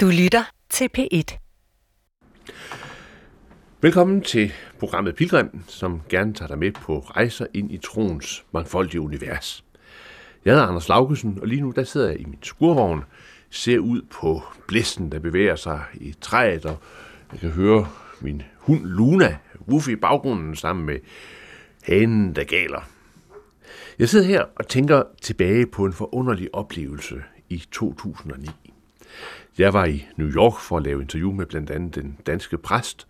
Du lytter til P1. Velkommen til programmet Pilgrim, som gerne tager dig med på rejser ind i troens mangfoldige univers. Jeg hedder Anders Laugesen, og lige nu der sidder jeg i min skurvogn, ser ud på blæsten, der bevæger sig i træet, og jeg kan høre min hund Luna wuffe i baggrunden sammen med hanen, der galer. Jeg sidder her og tænker tilbage på en forunderlig oplevelse i 2009. Jeg var i New York for at lave interview med blandt andet den danske præst,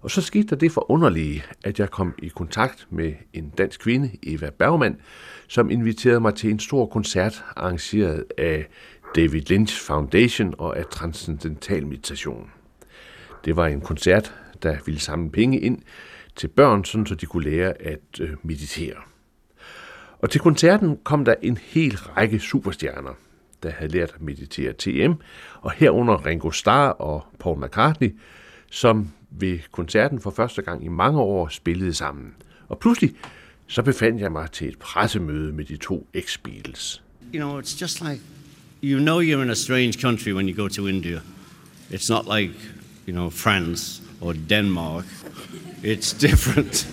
og så skete der det forunderlige, at jeg kom i kontakt med en dansk kvinde, Eva Bergman, som inviterede mig til en stor koncert arrangeret af David Lynch Foundation og af Transcendental Meditation. Det var en koncert, der ville samle penge ind til børn, sådan så de kunne lære at øh, meditere. Og til koncerten kom der en hel række superstjerner, der havde lært at meditere TM, og herunder Ringo Starr og Paul McCartney, som ved koncerten for første gang i mange år spillede sammen. Og pludselig så befandt jeg mig til et pressemøde med de to ex-Beatles. You know, it's just like you know you're in a strange country when you go to India. It's not like, you know, France or Denmark. It's different.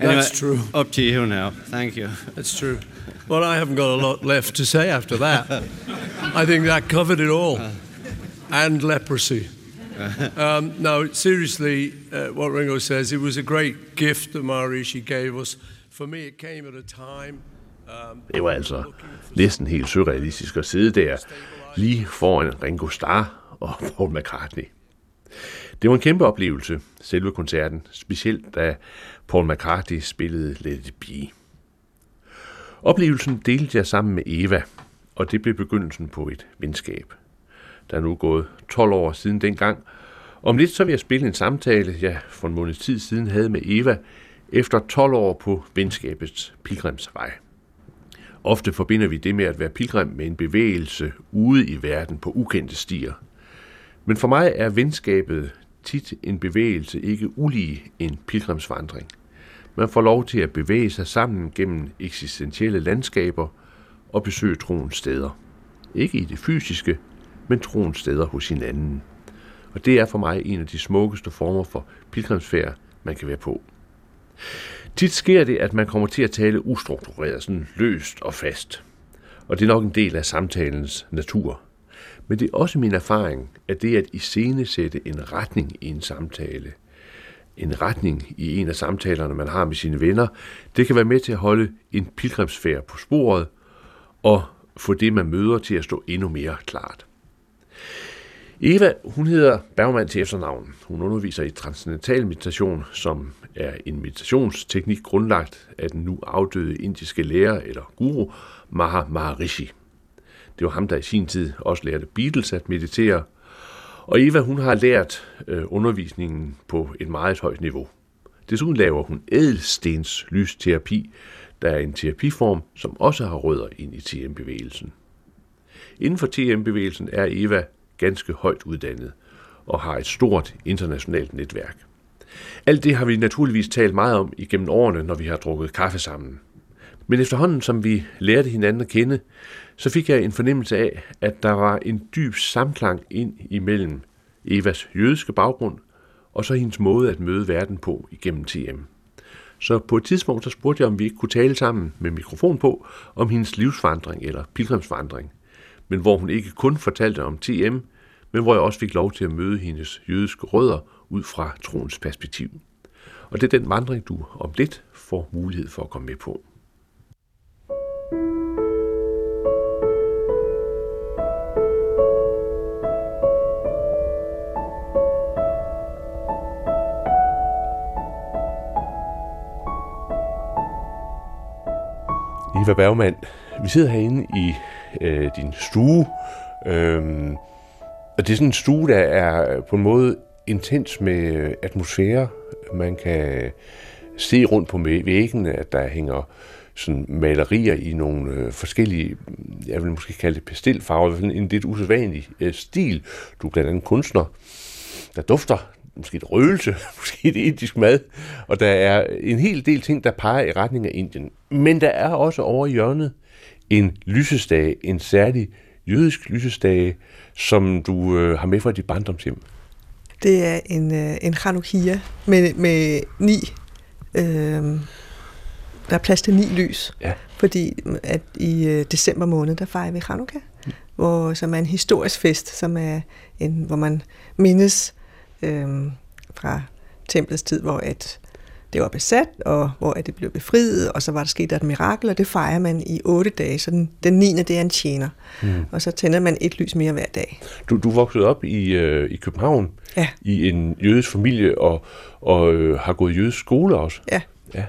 anyway, That's true. Up to you now. Thank you. That's true. Well, I haven't got a lot left to say after that. I think that covered it all. And leprosy. Um, no, seriously, uh, what Ringo says, it was a great gift that Maharishi gave us. For me, it came at a time. Um, Det var altså næsten helt surrealistisk at sidde der lige foran Ringo Starr og Paul McCartney. Det var en kæmpe oplevelse, selve koncerten, specielt da Paul McCartney spillede Let It Be. Oplevelsen delte jeg sammen med Eva, og det blev begyndelsen på et venskab. Der er nu gået 12 år siden dengang. Om lidt så vil jeg spille en samtale, jeg for en måned tid siden havde med Eva, efter 12 år på venskabets pilgrimsvej. Ofte forbinder vi det med at være pilgrim med en bevægelse ude i verden på ukendte stier. Men for mig er venskabet tit en bevægelse ikke ulige en pilgrimsvandring. Man får lov til at bevæge sig sammen gennem eksistentielle landskaber og besøge troens steder. Ikke i det fysiske, men troens steder hos hinanden. Og det er for mig en af de smukkeste former for pilgrimsfærd, man kan være på. Tit sker det, at man kommer til at tale ustruktureret, sådan løst og fast. Og det er nok en del af samtalens natur. Men det er også min erfaring, at det at iscenesætte en retning i en samtale, en retning i en af samtalerne, man har med sine venner, det kan være med til at holde en pilgrimsfærd på sporet og få det, man møder, til at stå endnu mere klart. Eva, hun hedder Bergman til efternavn. Hun underviser i transcendental meditation, som er en meditationsteknik grundlagt af den nu afdøde indiske lærer eller guru Maha Maharishi. Det var ham, der i sin tid også lærte Beatles at meditere. Og Eva, hun har lært øh, undervisningen på et meget højt niveau. Desuden laver hun ædelstens lysterapi, der er en terapiform, som også har rødder ind i TM-bevægelsen. Inden for TM-bevægelsen er Eva ganske højt uddannet og har et stort internationalt netværk. Alt det har vi naturligvis talt meget om igennem årene, når vi har drukket kaffe sammen. Men efterhånden, som vi lærte hinanden at kende, så fik jeg en fornemmelse af, at der var en dyb samklang ind imellem Evas jødiske baggrund og så hendes måde at møde verden på igennem TM. Så på et tidspunkt så spurgte jeg, om vi ikke kunne tale sammen med mikrofon på om hendes livsvandring eller pilgrimsvandring. Men hvor hun ikke kun fortalte om TM, men hvor jeg også fik lov til at møde hendes jødiske rødder ud fra troens perspektiv. Og det er den vandring, du om lidt får mulighed for at komme med på. Eva Bergman, vi sidder herinde i øh, din stue, øh, og det er sådan en stue, der er på en måde intens med atmosfære. Man kan se rundt på væggene, at der hænger sådan malerier i nogle øh, forskellige, jeg vil måske kalde det pastelfarver, en lidt usædvanlig øh, stil. Du er blandt andet kunstner, der dufter måske et røgelse, måske et indisk mad, og der er en hel del ting, der peger i retning af Indien. Men der er også over i hjørnet en lysestage, en særlig jødisk lysestage, som du øh, har med fra dit barndomshjem? Det er en, øh, en Hanukkah med, med ni... Øh, der er plads til ni lys. Ja. Fordi at i øh, december måned, der fejrer vi Hanukkah, mm. hvor, som er en historisk fest, som er en, hvor man mindes øh, fra templets tid, hvor at det var besat, og hvor at det blev befriet, og så var der sket et mirakel, og det fejrer man i otte dage, så den, den 9. det er en tjener. Mm. Og så tænder man et lys mere hver dag. Du, du voksede op i, øh, i København, Ja. i en jødisk familie, og, og øh, har gået jødisk skole også. Ja. ja.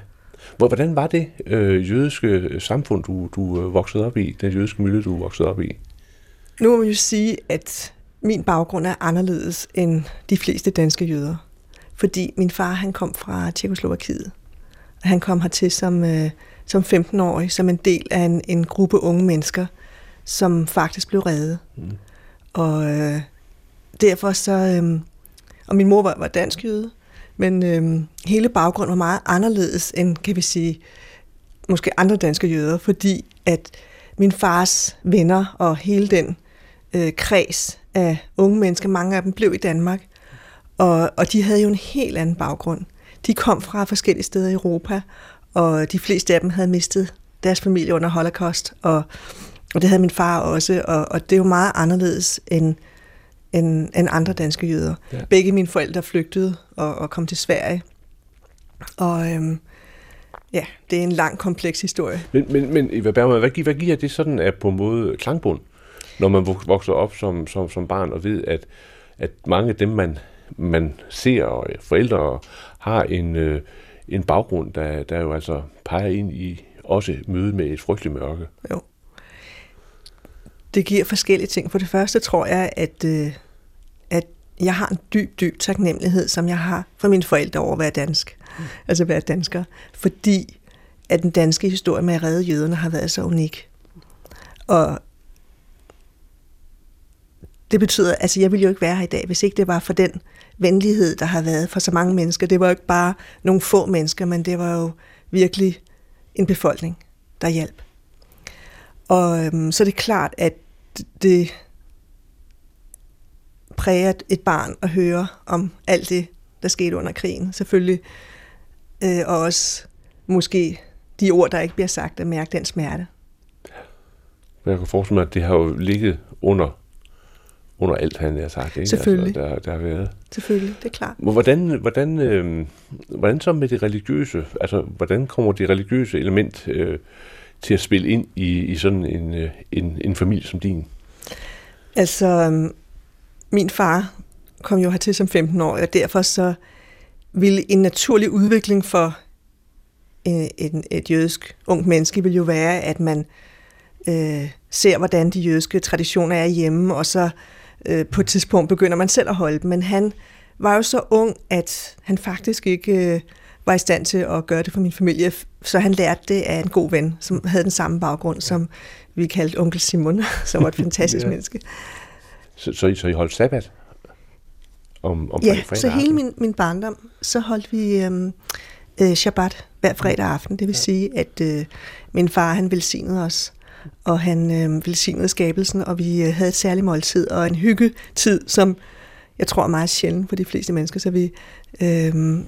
Hvor- Hvordan var det øh, jødiske samfund, du, du øh, voksede op i, den jødiske miljø, du voksede op i? Nu må man jo sige, at min baggrund er anderledes end de fleste danske jøder. Fordi min far han kom fra Tjekoslovakiet. Han kom hertil som, øh, som 15-årig, som en del af en, en gruppe unge mennesker, som faktisk blev reddet. Mm. Og øh, derfor så... Øh, og min mor var, var dansk jøde, men øh, hele baggrunden var meget anderledes end, kan vi sige, måske andre danske jøder, fordi at min fars venner og hele den øh, kreds af unge mennesker, mange af dem blev i Danmark, og, og de havde jo en helt anden baggrund. De kom fra forskellige steder i Europa, og de fleste af dem havde mistet deres familie under Holocaust, og, og det havde min far også, og, og det er jo meget anderledes end, end, end andre danske jøder. Ja. Begge mine forældre flygtede og, og kom til Sverige, og øhm, ja, det er en lang, kompleks historie. Men, men, men Eva Bergman, hvad, hvad giver det sådan af på en måde klangbund, når man vok- vokser op som, som, som barn og ved, at, at mange af dem, man, man ser og forældre har en, øh, en baggrund, der, der jo altså peger ind i også møde med et frygteligt mørke. Jo. Det giver forskellige ting. For det første tror jeg, at, øh, at jeg har en dyb, dyb taknemmelighed, som jeg har for mine forældre over at være dansk. Mm. Altså at være dansker. Fordi at den danske historie med at redde jøderne har været så unik. Og det betyder, altså jeg ville jo ikke være her i dag, hvis ikke det var for den venlighed, der har været for så mange mennesker. Det var jo ikke bare nogle få mennesker, men det var jo virkelig en befolkning, der hjalp. Og øhm, så er det klart, at det præger et barn at høre om alt det, der skete under krigen. Selvfølgelig. Øh, og også måske de ord, der ikke bliver sagt, at mærke den smerte. Men jeg kan forestille mig, at det har jo ligget under, under alt, han har sagt. Ikke? Selvfølgelig. Altså, der, der har været. Selvfølgelig, det er klart. Hvordan, hvordan, øh, hvordan så med det religiøse? Altså, hvordan kommer det religiøse element øh, til at spille ind i, i sådan en, øh, en, en familie som din? Altså, øhm, min far kom jo hertil som 15 år, og derfor så ville en naturlig udvikling for en, en, et jødisk ungt menneske ville jo være, at man øh, ser, hvordan de jødiske traditioner er hjemme, og så øh, på et tidspunkt begynder man selv at holde dem. Men han var jo så ung, at han faktisk ikke øh, var i stand til at gøre det for min familie, så han lærte det af en god ven, som havde den samme baggrund, som vi kaldte onkel Simon, som var et fantastisk Ja. menneske. Så, så, I, så I holdt sabbat? Om, om Ja, fredag så hele aften? min, min barndom, så holdt vi øhm, øh, Shabbat hver fredag aften. Det vil sige, at øh, min far han velsignede os, og han øh, velsignede skabelsen, og vi øh, havde et særligt måltid og en hyggetid, som jeg tror er meget sjældent for de fleste mennesker. Så, vi, øh,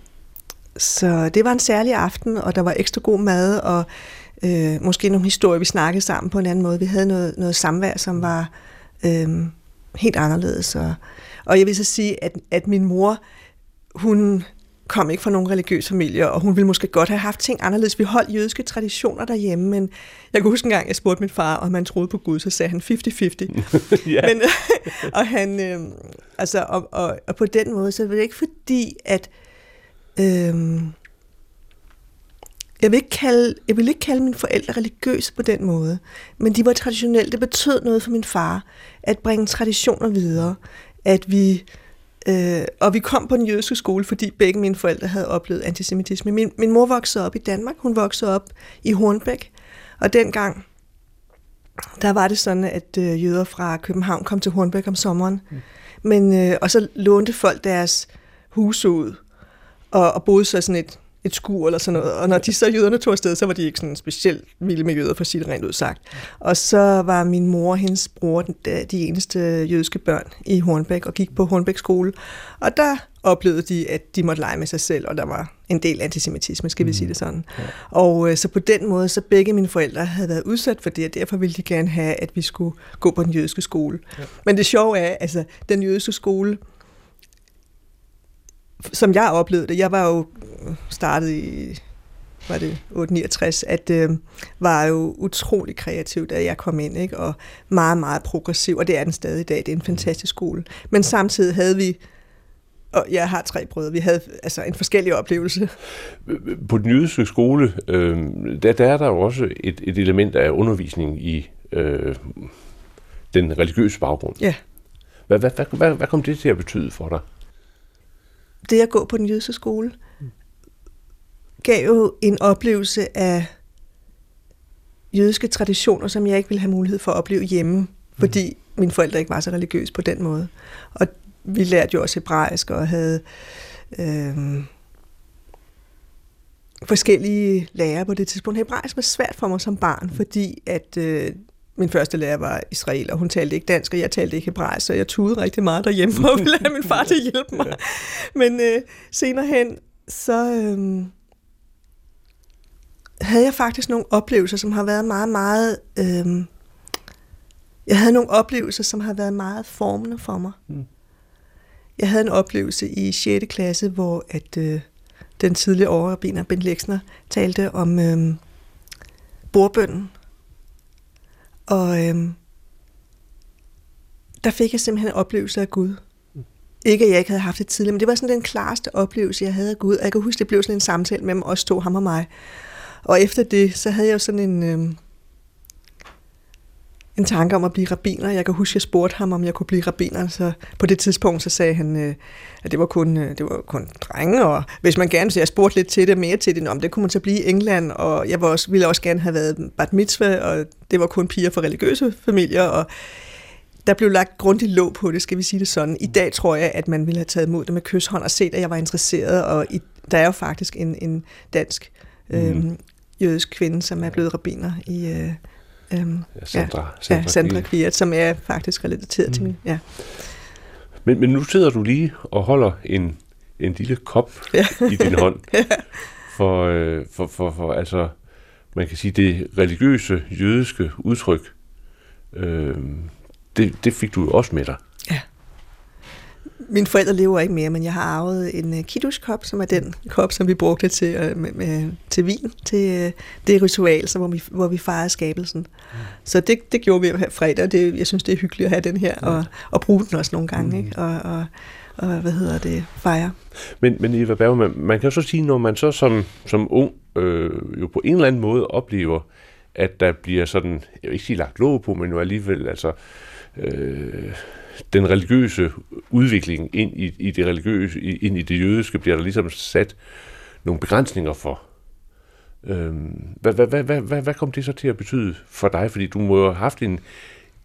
så det var en særlig aften, og der var ekstra god mad, og øh, måske nogle historier, vi snakkede sammen på en anden måde. Vi havde noget, noget samvær, som var øh, helt anderledes. Og, og jeg vil så sige, at, at min mor, hun kom ikke fra nogen religiøs familie, og hun ville måske godt have haft ting anderledes. Vi holdt jødiske traditioner derhjemme, men jeg kan huske en gang, jeg spurgte min far, om han troede på Gud, så sagde han 50-50. ja. Men, og, han, øh, altså, og, og, og på den måde, så er det ikke fordi, at øh, jeg vil, ikke kalde, jeg vil ikke kalde mine forældre religiøse på den måde, men de var traditionelle. Det betød noget for min far, at bringe traditioner videre. At vi, øh, og vi kom på den jødiske skole, fordi begge mine forældre havde oplevet antisemitisme. Min, min mor voksede op i Danmark, hun voksede op i Hornbæk, og dengang, der var det sådan, at øh, jøder fra København kom til Hornbæk om sommeren. Mm. Men, øh, og så lånte folk deres huse ud, og, og boede så sådan et et skur eller sådan noget. Og når de så jøderne tog afsted, så var de ikke sådan specielt vilde med jøder, for at sige det rent ud sagt. Og så var min mor og hendes bror de eneste jødiske børn i Hornbæk og gik på Hornbæk skole. Og der oplevede de, at de måtte lege med sig selv, og der var en del antisemitisme, skal vi sige det sådan. Ja. Og øh, så på den måde, så begge mine forældre havde været udsat for det, og derfor ville de gerne have, at vi skulle gå på den jødiske skole. Ja. Men det sjove er, altså, den jødiske skole, som jeg oplevede det, jeg var jo startet i var det 869, at øh, var jo utrolig kreativ, da jeg kom ind, ikke? og meget, meget progressiv, og det er den stadig i dag. Det er en fantastisk skole. Men samtidig havde vi og jeg har tre brødre. Vi havde altså en forskellig oplevelse. På den jødiske skole, øh, der, der er der jo også et, et element af undervisning i øh, den religiøse baggrund. Ja. Hvad, hvad, hvad, hvad, hvad kom det til at betyde for dig? Det at gå på den jødiske skole gav jo en oplevelse af jødiske traditioner, som jeg ikke ville have mulighed for at opleve hjemme, fordi mine forældre ikke var så religiøse på den måde. Og vi lærte jo også hebraisk og havde øh, forskellige lærere på det tidspunkt. Hebraisk var svært for mig som barn, fordi at øh, min første lærer var israel, og hun talte ikke dansk, og jeg talte ikke hebraisk, så jeg tudede rigtig meget derhjemme at ville have min far til at hjælpe mig. Men øh, senere hen, så øh, havde jeg faktisk nogle oplevelser, som har været meget, meget... Øh, jeg havde nogle oplevelser, som har været meget formende for mig. Mm. Jeg havde en oplevelse i 6. klasse, hvor at øh, den tidlige overrabiner, Ben Lexner, talte om øh, bordbønden. Og øhm, der fik jeg simpelthen en oplevelse af Gud. Ikke, at jeg ikke havde haft det tidligere, men det var sådan den klareste oplevelse, jeg havde af Gud. Og jeg kan huske, det blev sådan en samtale mellem os to, ham og mig. Og efter det, så havde jeg jo sådan en... Øhm, en tanke om at blive rabiner. Jeg kan huske, jeg spurgte ham, om jeg kunne blive rabiner. Så på det tidspunkt, så sagde han, øh, at det var kun, øh, det var kun drenge, og hvis man gerne, så jeg spurgte lidt til det, mere til det, om det kunne man så blive i England, og jeg var også, ville også gerne have været bat mitzvah, og det var kun piger fra religiøse familier, og der blev lagt grundigt låg på det, skal vi sige det sådan. I dag tror jeg, at man ville have taget imod det med kysshånd og set, at jeg var interesseret, og i, der er jo faktisk en, en dansk mm. øhm, jødisk kvinde, som er blevet rabiner i, øh, Øhm, ja, Sandra, ja, Sandra, ja, Sandra Kviert, som er faktisk relateret mm. til min. Ja. Men, men nu sidder du lige og holder en, en lille kop ja. i din hånd. ja. for, øh, for, for, for, altså, man kan sige, det religiøse, jødiske udtryk, øh, det, det fik du jo også med dig. Ja. Mine forældre lever ikke mere, men jeg har arvet en uh, kiddush-kop, som er den kop, som vi brugte til, uh, med, med, til vin, til uh, det ritual, så, hvor, vi, hvor vi fejrer skabelsen. Mm. Så det, det gjorde vi her fredag, og det, jeg synes, det er hyggeligt at have den her, og, og bruge den også nogle gange, mm. ikke? Og, og, og, hvad hedder det, fejre. Men, men Eva Bergman, man kan jo så sige, når man så som, som ung øh, jo på en eller anden måde oplever, at der bliver sådan, jeg vil ikke sige lagt låg på, men jo alligevel, altså, øh, den religiøse udvikling ind i, i det religiøse, ind i det jødiske, bliver der ligesom sat nogle begrænsninger for. Øhm, hvad, hvad, hvad, hvad, hvad, hvad kom det så til at betyde for dig? Fordi du må jo have haft en,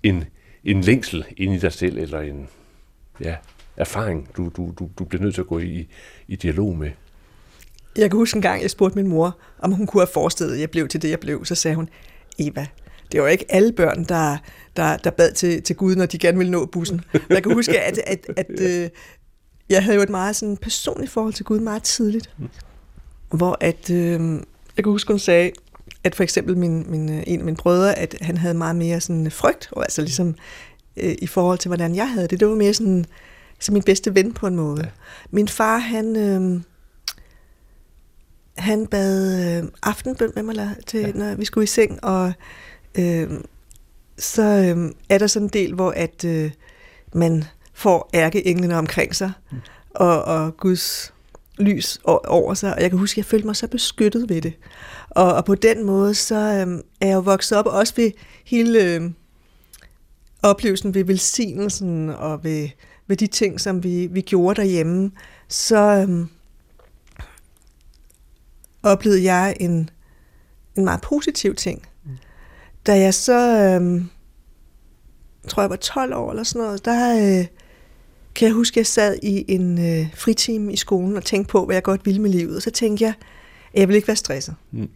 en, en længsel ind i dig selv, eller en ja, erfaring, du, du, du, du bliver nødt til at gå i, i dialog med. Jeg kan huske en gang, jeg spurgte min mor, om hun kunne have forestillet, at jeg blev til det, jeg blev. Så sagde hun, Eva, det var ikke alle børn, der, der, der bad til, til Gud, når de gerne ville nå bussen. Jeg kan huske, at, at, at, øh, jeg havde jo et meget sådan, personligt forhold til Gud meget tidligt. Hvor at, øh, jeg kan huske, hun sagde, at for eksempel min, min, øh, en af mine brødre, at han havde meget mere sådan frygt, og altså ligesom øh, i forhold til, hvordan jeg havde det. Det var mere sådan, som min bedste ven på en måde. Ja. Min far, han... Øh, han bad øh, aftenbøn med mig, til, ja. når vi skulle i seng, og øh, så øh, er der sådan en del, hvor at øh, man får ærkeenglene omkring sig, mm. og, og Guds lys over sig, og jeg kan huske, at jeg følte mig så beskyttet ved det. Og, og på den måde, så øh, er jeg jo vokset op også ved hele øh, oplevelsen ved velsignelsen, og ved, ved de ting, som vi, vi gjorde derhjemme, så øh, oplevede jeg en, en meget positiv ting. Da jeg så, øh, tror jeg var 12 år eller sådan noget, der øh, kan jeg huske, at jeg sad i en øh, fritime i skolen og tænkte på, hvad jeg godt ville med livet. Og så tænkte jeg, at jeg ville ikke være stresset. Mm.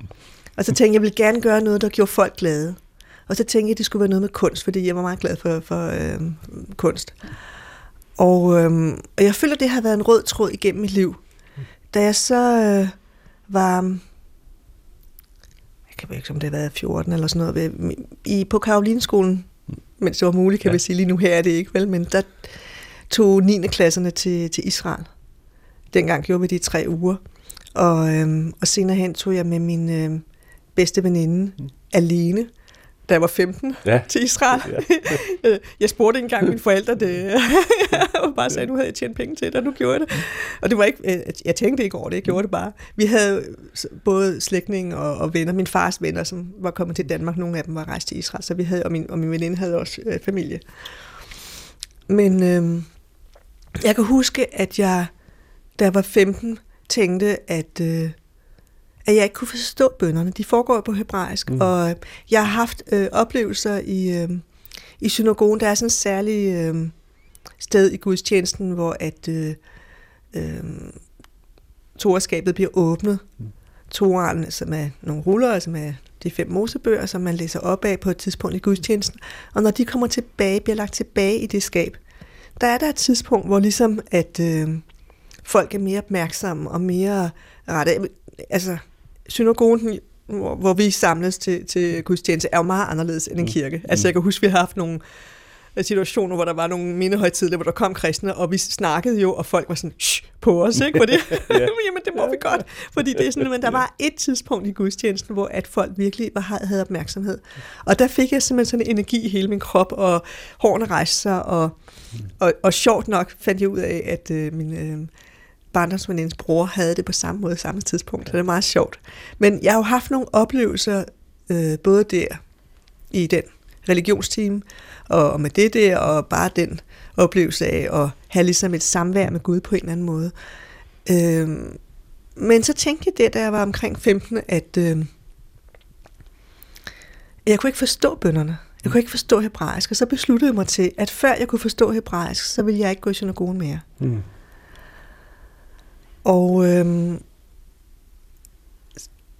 Og så tænkte jeg, jeg ville gerne gøre noget, der gjorde folk glade. Og så tænkte jeg, at det skulle være noget med kunst, fordi jeg var meget glad for, for øh, kunst. Og, øh, og jeg føler, at det har været en rød tråd igennem mit liv. Da jeg så øh, var, kan ikke, om det har været 14 eller sådan noget, i, på Karolinskolen, mens det var muligt, kan ja. vi sige, lige nu her er det ikke, vel, men der tog 9. klasserne til, til Israel. Dengang gjorde vi det i tre uger. Og, øhm, og senere hen tog jeg med min øh, bedste veninde mm. alene da jeg var 15 ja. til Israel. Ja. jeg spurgte ikke engang mine forældre det. jeg bare sagde, nu havde jeg tjent penge til det, og nu gjorde jeg det. Og det var ikke, øh, jeg tænkte ikke over det, jeg gjorde det bare. Vi havde både slægtninge og, og venner, min fars venner, som var kommet til Danmark, nogle af dem var rejst til Israel, så vi havde, og min, og min veninde havde også øh, familie. Men øh, jeg kan huske, at jeg, da jeg var 15, tænkte, at... Øh, at jeg ikke kunne forstå bønderne. De foregår på hebraisk, mm. og jeg har haft øh, oplevelser i, øh, i synagogen. Der er sådan et særligt øh, sted i gudstjenesten, hvor at øh, øh, torskabet bliver åbnet. Mm. Toren, som er nogle ruller, som er de fem mosebøger, som man læser op af på et tidspunkt i gudstjenesten. Og når de kommer tilbage, bliver lagt tilbage i det skab, der er der et tidspunkt, hvor ligesom at øh, folk er mere opmærksomme og mere rette. Altså, synagogen, hvor, hvor vi samles til, til gudstjeneste, er jo meget anderledes end en mm. kirke. Mm. Altså jeg kan huske, vi har haft nogle situationer, hvor der var nogle mindehøjtidler, hvor der kom kristne, og vi snakkede jo, og folk var sådan, Shh, på os, ikke? For det, jamen det må vi godt. Fordi det er sådan, men der var et tidspunkt i gudstjenesten, hvor at folk virkelig var, havde opmærksomhed. Og der fik jeg simpelthen sådan en energi i hele min krop, og hårene rejste sig, og, og, og sjovt nok fandt jeg ud af, at øh, min, øh, barndomsvenindens bror havde det på samme måde samme tidspunkt, så det er meget sjovt. Men jeg har jo haft nogle oplevelser, øh, både der i den religionsteam, og, og med det der, og bare den oplevelse af at have ligesom et samvær med Gud på en eller anden måde. Øh, men så tænkte jeg det, da jeg var omkring 15, at øh, jeg kunne ikke forstå bønderne. Jeg kunne ikke forstå hebraisk, og så besluttede jeg mig til, at før jeg kunne forstå hebraisk, så ville jeg ikke gå i synagogen mere. Mm. Og øhm,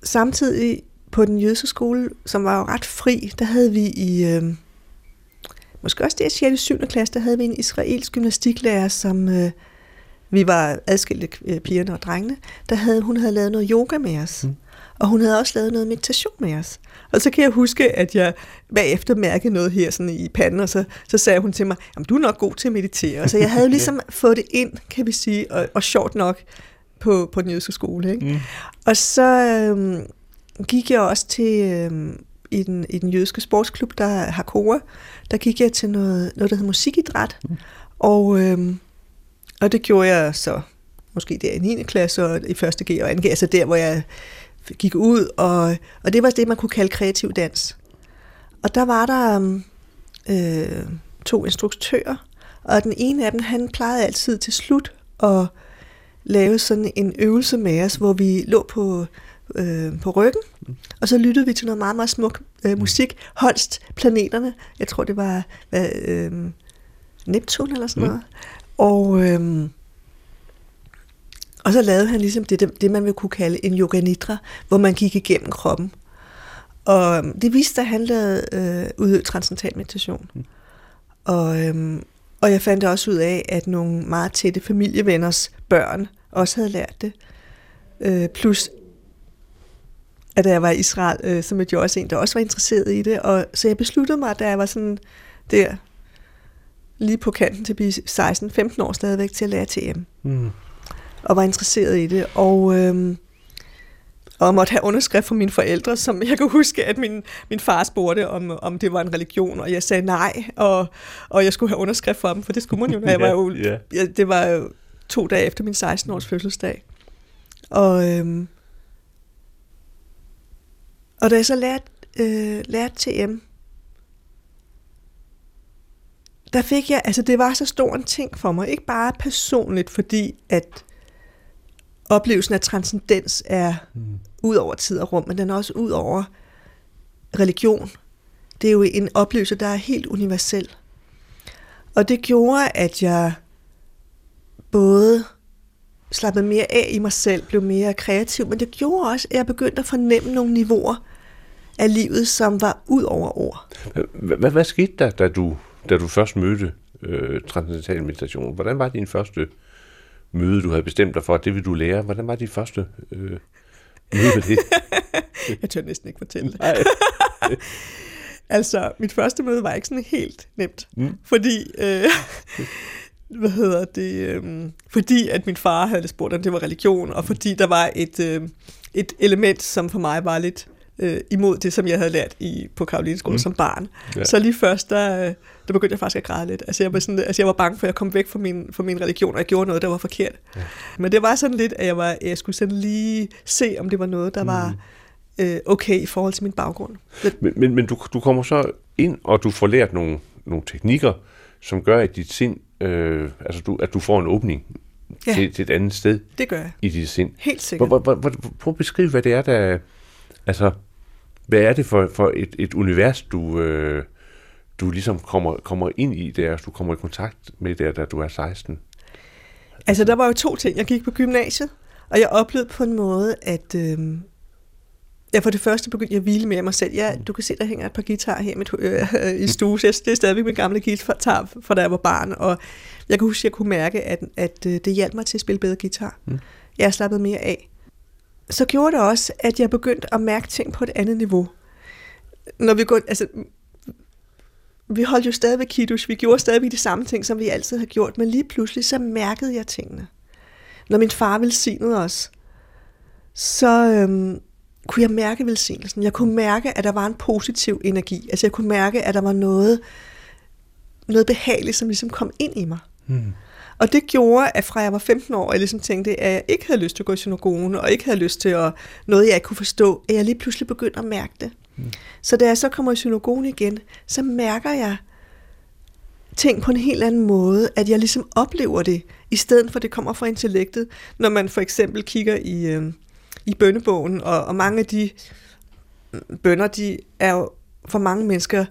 samtidig på den jødiske skole, som var jo ret fri, der havde vi i, øhm, måske også det 6. 7. klasse, der havde vi en israelsk gymnastiklærer, som øh, vi var adskilte øh, pigerne og drengene, der havde, hun havde lavet noget yoga med os. Mm. Og hun havde også lavet noget meditation med os. Og så kan jeg huske, at jeg bagefter mærkede noget her sådan i panden, og så, så sagde hun til mig, jamen du er nok god til at meditere. Så jeg havde ligesom fået det ind, kan vi sige, og, og sjovt nok, på, på den jødiske skole. Ikke? Mm. Og så øhm, gik jeg også til, øhm, i, den, i den jødiske sportsklub, der har Kora, der gik jeg til noget, noget der hedder musikidræt. Mm. Og, øhm, og det gjorde jeg så måske der i 9. klasse og i første G og 2. G, altså der, hvor jeg gik ud, og, og det var det, man kunne kalde kreativ dans. Og der var der øhm, øh, to instruktører, og den ene af dem, han plejede altid til slut at lave sådan en øvelse med os, hvor vi lå på, øh, på ryggen, og så lyttede vi til noget meget, meget smuk øh, musik. Holst Planeterne, jeg tror det var hvad, øh, Neptun eller sådan mm. noget. Og, øh, og så lavede han ligesom det, det, det, man vil kunne kalde en yoga nidra, hvor man gik igennem kroppen. Og øhm, det viste, at han lavede øh, udøvet transcendental meditation. Mm. Og, øhm, og jeg fandt også ud af, at nogle meget tætte familievenners børn også havde lært det. Øh, plus, at da jeg var i Israel, øh, så mødte jeg også en, der også var interesseret i det. Og, så jeg besluttede mig, da jeg var sådan der, lige på kanten til at blive 16-15 år stadigvæk, til at lære TM. Mm. Og var interesseret i det. Og... Øh, og måtte have underskrift fra mine forældre, som jeg kan huske, at min, min far spurgte, om, om det var en religion, og jeg sagde nej, og, og jeg skulle have underskrift for dem, for det skulle man jo, når jeg var jo, yeah. ja, det var jo to dage efter min 16-års fødselsdag. Og, øhm, og da jeg så lærte, øh, lærte TM, der fik jeg, altså det var så stor en ting for mig, ikke bare personligt, fordi at oplevelsen af transcendens er mm. ud over tid og rum, men den er også ud over religion. Det er jo en oplevelse, der er helt universel. Og det gjorde, at jeg både slappede mere af i mig selv, blev mere kreativ, men det gjorde også, at jeg begyndte at fornemme nogle niveauer af livet, som var ud over ord. Hvad, hvad, skete der, da du, da du først mødte øh, transcendental meditation? Hvordan var din første møde, du havde bestemt dig for, det vil du lære? Hvordan var din første øh, møde med det? jeg tør næsten ikke fortælle det. altså, mit første møde var ikke sådan helt nemt, mm. fordi... Øh, hvad hedder det, øh, fordi at min far havde spurgt, om det var religion, og fordi der var et, øh, et element, som for mig var lidt øh, imod det, som jeg havde lært i, på Karoline Skole mm. som barn. Ja. Så lige først, der, der begyndte jeg faktisk at græde lidt. Altså jeg, var sådan, altså jeg var bange for, at jeg kom væk fra min, fra min religion, og jeg gjorde noget, der var forkert. Ja. Men det var sådan lidt, at jeg, var, jeg skulle sådan lige se, om det var noget, der mm. var øh, okay i forhold til min baggrund. Men, men, men du, du kommer så ind, og du får lært nogle, nogle teknikker, som gør, at dit sind, øh, altså du, at du får en åbning ja. til, til et andet sted. Det gør jeg. I dit sind. Helt sikkert. Hvor, hvor, hvor, prøv at beskrive, hvad det er, der... Altså, hvad er det for, for et, et univers, du, øh, du ligesom kommer, kommer ind i der, du kommer i kontakt med der, da du er 16? Altså, der var jo to ting. Jeg gik på gymnasiet, og jeg oplevede på en måde, at øh, jeg for det første begyndte jeg at hvile mere af mig selv. Ja, du kan se, der hænger et par guitarer her med, øh, i stue. Det er stadigvæk min gamle guitar, fra da jeg var barn, og jeg kan huske, at jeg kunne mærke, at, at øh, det hjalp mig til at spille bedre guitar. Mm. Jeg slappet mere af så gjorde det også, at jeg begyndte at mærke ting på et andet niveau. Når vi går, altså, vi holdt jo stadig ved kiddush, vi gjorde stadig de samme ting, som vi altid har gjort, men lige pludselig så mærkede jeg tingene. Når min far velsignede os, så øhm, kunne jeg mærke velsignelsen. Jeg kunne mærke, at der var en positiv energi. Altså jeg kunne mærke, at der var noget, noget behageligt, som ligesom kom ind i mig. Mm. Og det gjorde, at fra jeg var 15 år, jeg ligesom tænkte, at jeg ikke havde lyst til at gå i synagogen, og ikke havde lyst til at, noget, jeg ikke kunne forstå, at jeg lige pludselig begyndte at mærke det. Mm. Så da jeg så kommer i synagogen igen, så mærker jeg ting på en helt anden måde, at jeg ligesom oplever det, i stedet for at det kommer fra intellektet. Når man for eksempel kigger i, øh, i bønnebogen, og, og mange af de bønder, de er jo for mange mennesker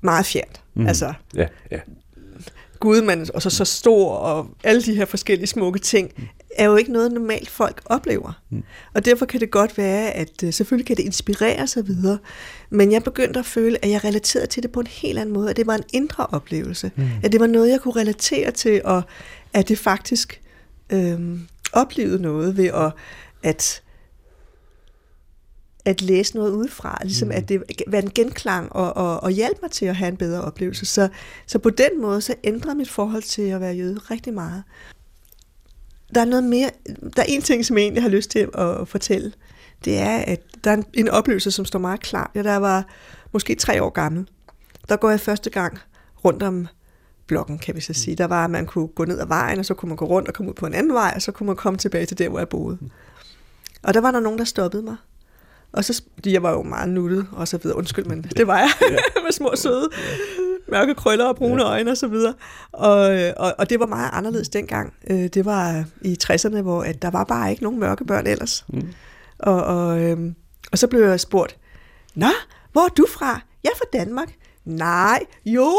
meget fjernt. Mm. Altså, ja, ja. Gud, man, og så så stor, og alle de her forskellige smukke ting, er jo ikke noget, normalt folk oplever. Mm. Og derfor kan det godt være, at uh, selvfølgelig kan det inspirere sig videre, men jeg begyndte at føle, at jeg relaterede til det på en helt anden måde, at det var en indre oplevelse, mm. at det var noget, jeg kunne relatere til, og at det faktisk øhm, oplevede noget ved at, at at læse noget udefra, ligesom mm. at det var en genklang og, og, og hjælpe mig til at have en bedre oplevelse. Så, så på den måde, så ændrede mit forhold til at være jøde rigtig meget. Der er noget mere, der er en ting, som jeg egentlig har lyst til at fortælle. Det er, at der er en, en oplevelse, som står meget klar. Ja, der var måske tre år gammel. Der går jeg første gang rundt om blokken, kan vi så sige. Der var, at man kunne gå ned ad vejen, og så kunne man gå rundt og komme ud på en anden vej, og så kunne man komme tilbage til der, hvor jeg boede. Og der var der nogen, der stoppede mig og så, fordi jeg var jo meget nuttet, og så videre. Undskyld, men det var jeg. med små søde, mørke krøller og brune ja. øjne og så videre. Og, og, og det var meget anderledes dengang. Øh, det var i 60'erne, hvor at der var bare ikke nogen mørke børn ellers. Mm. Og, og, øhm, og så blev jeg spurgt, Nå, hvor er du fra? Jeg er fra Danmark. Nej, jo,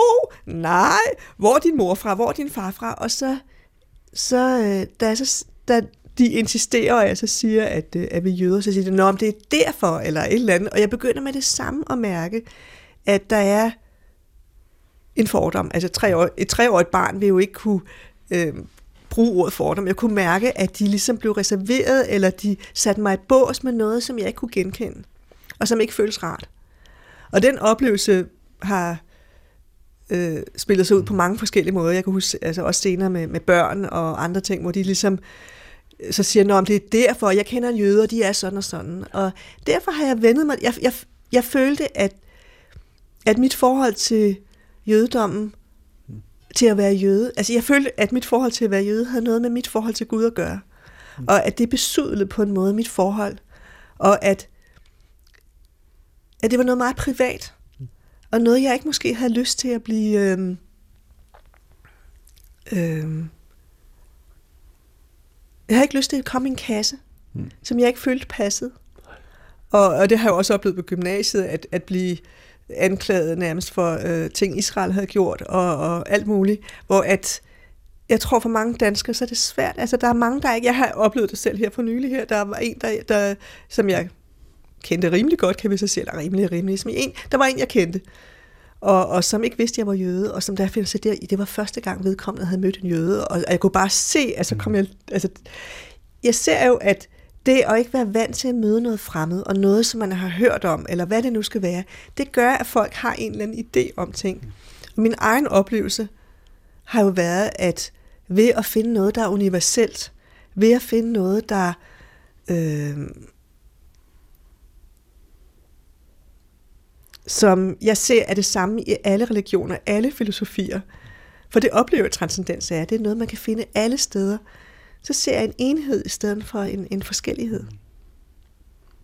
nej. Hvor er din mor fra? Hvor er din far fra? Og så, så øh, da, så, da de insisterer, og jeg så siger, at, øh, at vi jøder, så siger de, at det er derfor, eller et eller andet. Og jeg begynder med det samme at mærke, at der er en fordom. Altså tre år, et treårigt barn vil jo ikke kunne øh, bruge ordet fordom. Jeg kunne mærke, at de ligesom blev reserveret, eller de satte mig i bås med noget, som jeg ikke kunne genkende, og som ikke føles rart. Og den oplevelse har øh, spillet sig ud på mange forskellige måder. Jeg kan huske altså også senere med, med børn og andre ting, hvor de ligesom øh, så siger om det er derfor, jeg kender jøder, de er sådan og sådan. Og derfor har jeg vendet mig, jeg, jeg, jeg følte, at, at mit forhold til jødedommen, til at være jøde, altså jeg følte, at mit forhold til at være jøde havde noget med mit forhold til Gud at gøre. Og at det besudlede på en måde mit forhold. Og at, at det var noget meget privat. Og noget, jeg ikke måske havde lyst til at blive... Øh, øh, jeg havde ikke lyst til at komme i en kasse, mm. som jeg ikke følte passede. Og, og det har jeg også oplevet på gymnasiet, at, at blive anklaget nærmest for øh, ting, Israel havde gjort, og, og alt muligt, hvor at jeg tror for mange danskere, så er det svært. Altså, der er mange, der ikke... Jeg har oplevet det selv her for nylig her. Der var en, der, der som jeg kendte rimelig godt, kan vi så sige, eller rimelig, rimelig, som en, der var en, jeg kendte, og, og som ikke vidste, at jeg var jøde, og som der finder sig der, det var første gang vedkommende havde mødt en jøde, og, og jeg kunne bare se, altså kom jeg, altså, jeg ser jo, at det at ikke være vant til at møde noget fremmed, og noget, som man har hørt om, eller hvad det nu skal være, det gør, at folk har en eller anden idé om ting. Og min egen oplevelse har jo været, at ved at finde noget, der er universelt, ved at finde noget, der øh, som jeg ser er det samme i alle religioner, alle filosofier. For det oplever transcendens er, det er noget, man kan finde alle steder. Så ser jeg en enhed i stedet for en, en forskellighed.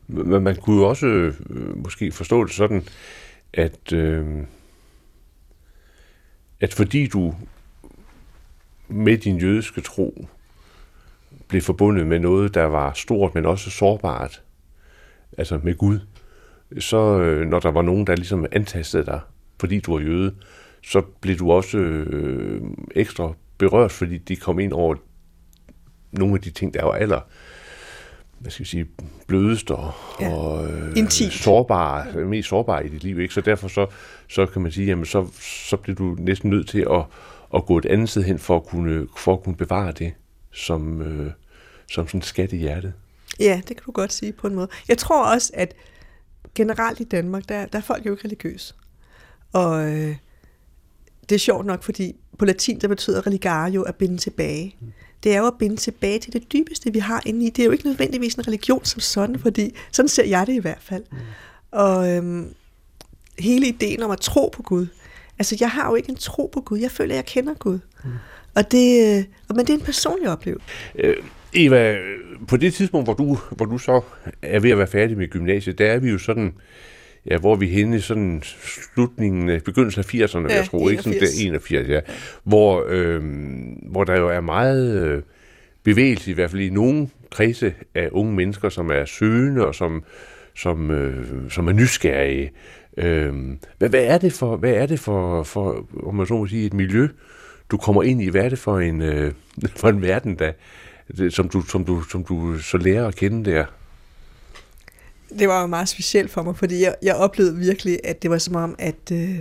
Men man kunne jo også øh, måske forstå det sådan, at, øh, at fordi du med din jødiske tro blev forbundet med noget, der var stort, men også sårbart, altså med Gud, så øh, når der var nogen, der ligesom antastede dig, fordi du var jøde, så blev du også øh, ekstra berørt, fordi de kom ind over nogle af de ting, der var aller hvad skal vi sige, blødest og, ja. og øh, sårbare, mest sårbare i dit liv. Ikke? Så derfor så, så kan man sige, jamen så, så bliver du næsten nødt til at, at gå et andet sted hen for at kunne, for at kunne bevare det som, øh, som sådan en skat i hjertet. Ja, det kan du godt sige på en måde. Jeg tror også, at generelt i Danmark, der, der er folk jo ikke religiøse. Og øh, det er sjovt nok, fordi på latin, der betyder religare jo at binde tilbage. Mm. Det er jo at binde tilbage til det dybeste, vi har inde i. Det er jo ikke nødvendigvis en religion som sådan, fordi sådan ser jeg det i hvert fald. Mm. Og øhm, hele ideen om at tro på Gud. Altså, jeg har jo ikke en tro på Gud. Jeg føler, at jeg kender Gud. Mm. Og det, øh, men det er en personlig oplevelse. Øh, Eva, på det tidspunkt, hvor du, hvor du så er ved at være færdig med gymnasiet, der er vi jo sådan, ja, hvor vi henne i sådan slutningen, begyndelsen af 80'erne, ja, jeg tror, 81. ikke sådan der 81, ja, hvor, øh, hvor der jo er meget øh, bevægelse, i hvert fald i nogle kredse af unge mennesker, som er søgende og som, som, øh, som er nysgerrige. Øh, hvad, hvad er det for, hvad er det for, for om man så må sige, et miljø, du kommer ind i? Hvad er det for en, øh, for en verden, der, som, du, som, du, som du så lærer at kende der? Det var jo meget specielt for mig, fordi jeg, jeg oplevede virkelig, at det var som om, at, øh,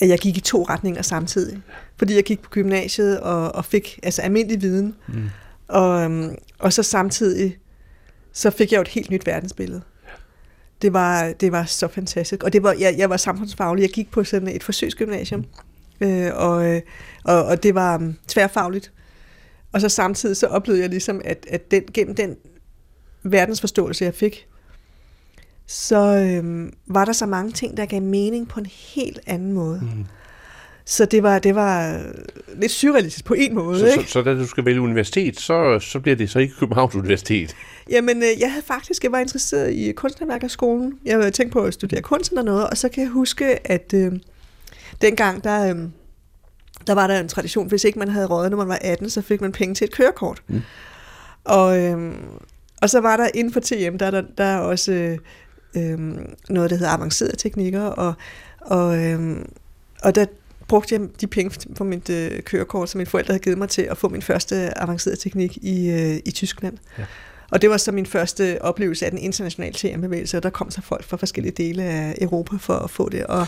at jeg gik i to retninger samtidig. Fordi jeg gik på gymnasiet og, og fik altså almindelig viden, mm. og, øhm, og så samtidig så fik jeg jo et helt nyt verdensbillede. Det var, det var så fantastisk. Og det var, jeg, jeg var samfundsfaglig. Jeg gik på sådan et forsøgsgymnasium. Øh, og, øh, og, og det var um, tværfagligt. Og så samtidig så oplevede jeg ligesom, at, at den, gennem den verdensforståelse, jeg fik, så øhm, var der så mange ting, der gav mening på en helt anden måde. Mm. Så det var, det var lidt surrealistisk på en måde. Så, ikke? så, så da du skal vælge universitet, så, så bliver det så ikke Københavns Universitet? Jamen, øh, jeg havde faktisk, jeg var interesseret i kunsthåndværkerskolen. Jeg havde tænkt på at studere kunst eller noget, og så kan jeg huske, at øh, dengang, der, øh, der var der en tradition, hvis ikke man havde råd, når man var 18, så fik man penge til et kørekort. Mm. Og, øhm, og så var der inden for TM, der, der, der er også øh, øhm, noget, der hedder avancerede teknikker, og, og, øhm, og der brugte jeg de penge på mit øh, kørekort, som mine forældre havde givet mig til at få min første avancerede teknik i, øh, i Tyskland. Ja. Og det var så min første oplevelse af den internationale TM-bevægelse, og der kom så folk fra forskellige dele af Europa for at få det. Og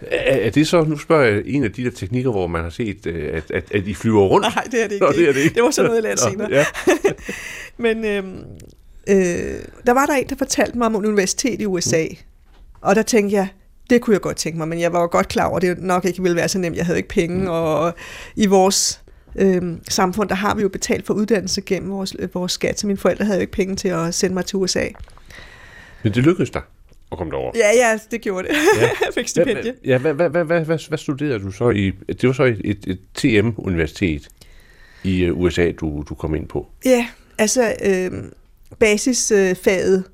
er, er det så, nu spørger jeg, en af de der teknikker, hvor man har set, øh, at, at, at de flyver rundt? Nej, det er det ikke. Nå, det, er det, ikke. det var så noget, jeg lærte senere. Ja. Men øhm, øh, der var der en, der fortalte mig om en universitet i USA, mm. og der tænkte jeg, det kunne jeg godt tænke mig, men jeg var jo godt klar over, at det nok ikke ville være så nemt. Jeg havde ikke penge, mm. og i vores øh, samfund, der har vi jo betalt for uddannelse gennem vores, vores skat, så mine forældre havde jo ikke penge til at sende mig til USA. Men det lykkedes dig? at komme derover. Ja, ja, det gjorde det. Ja. jeg fik stipendie. Ja, hvad, hvad, hvad, hvad, hvad, hvad studerede du så i? Det var så et, et, et TM-universitet i øh, USA, du, du kom ind på. Ja, altså øh, basisfaget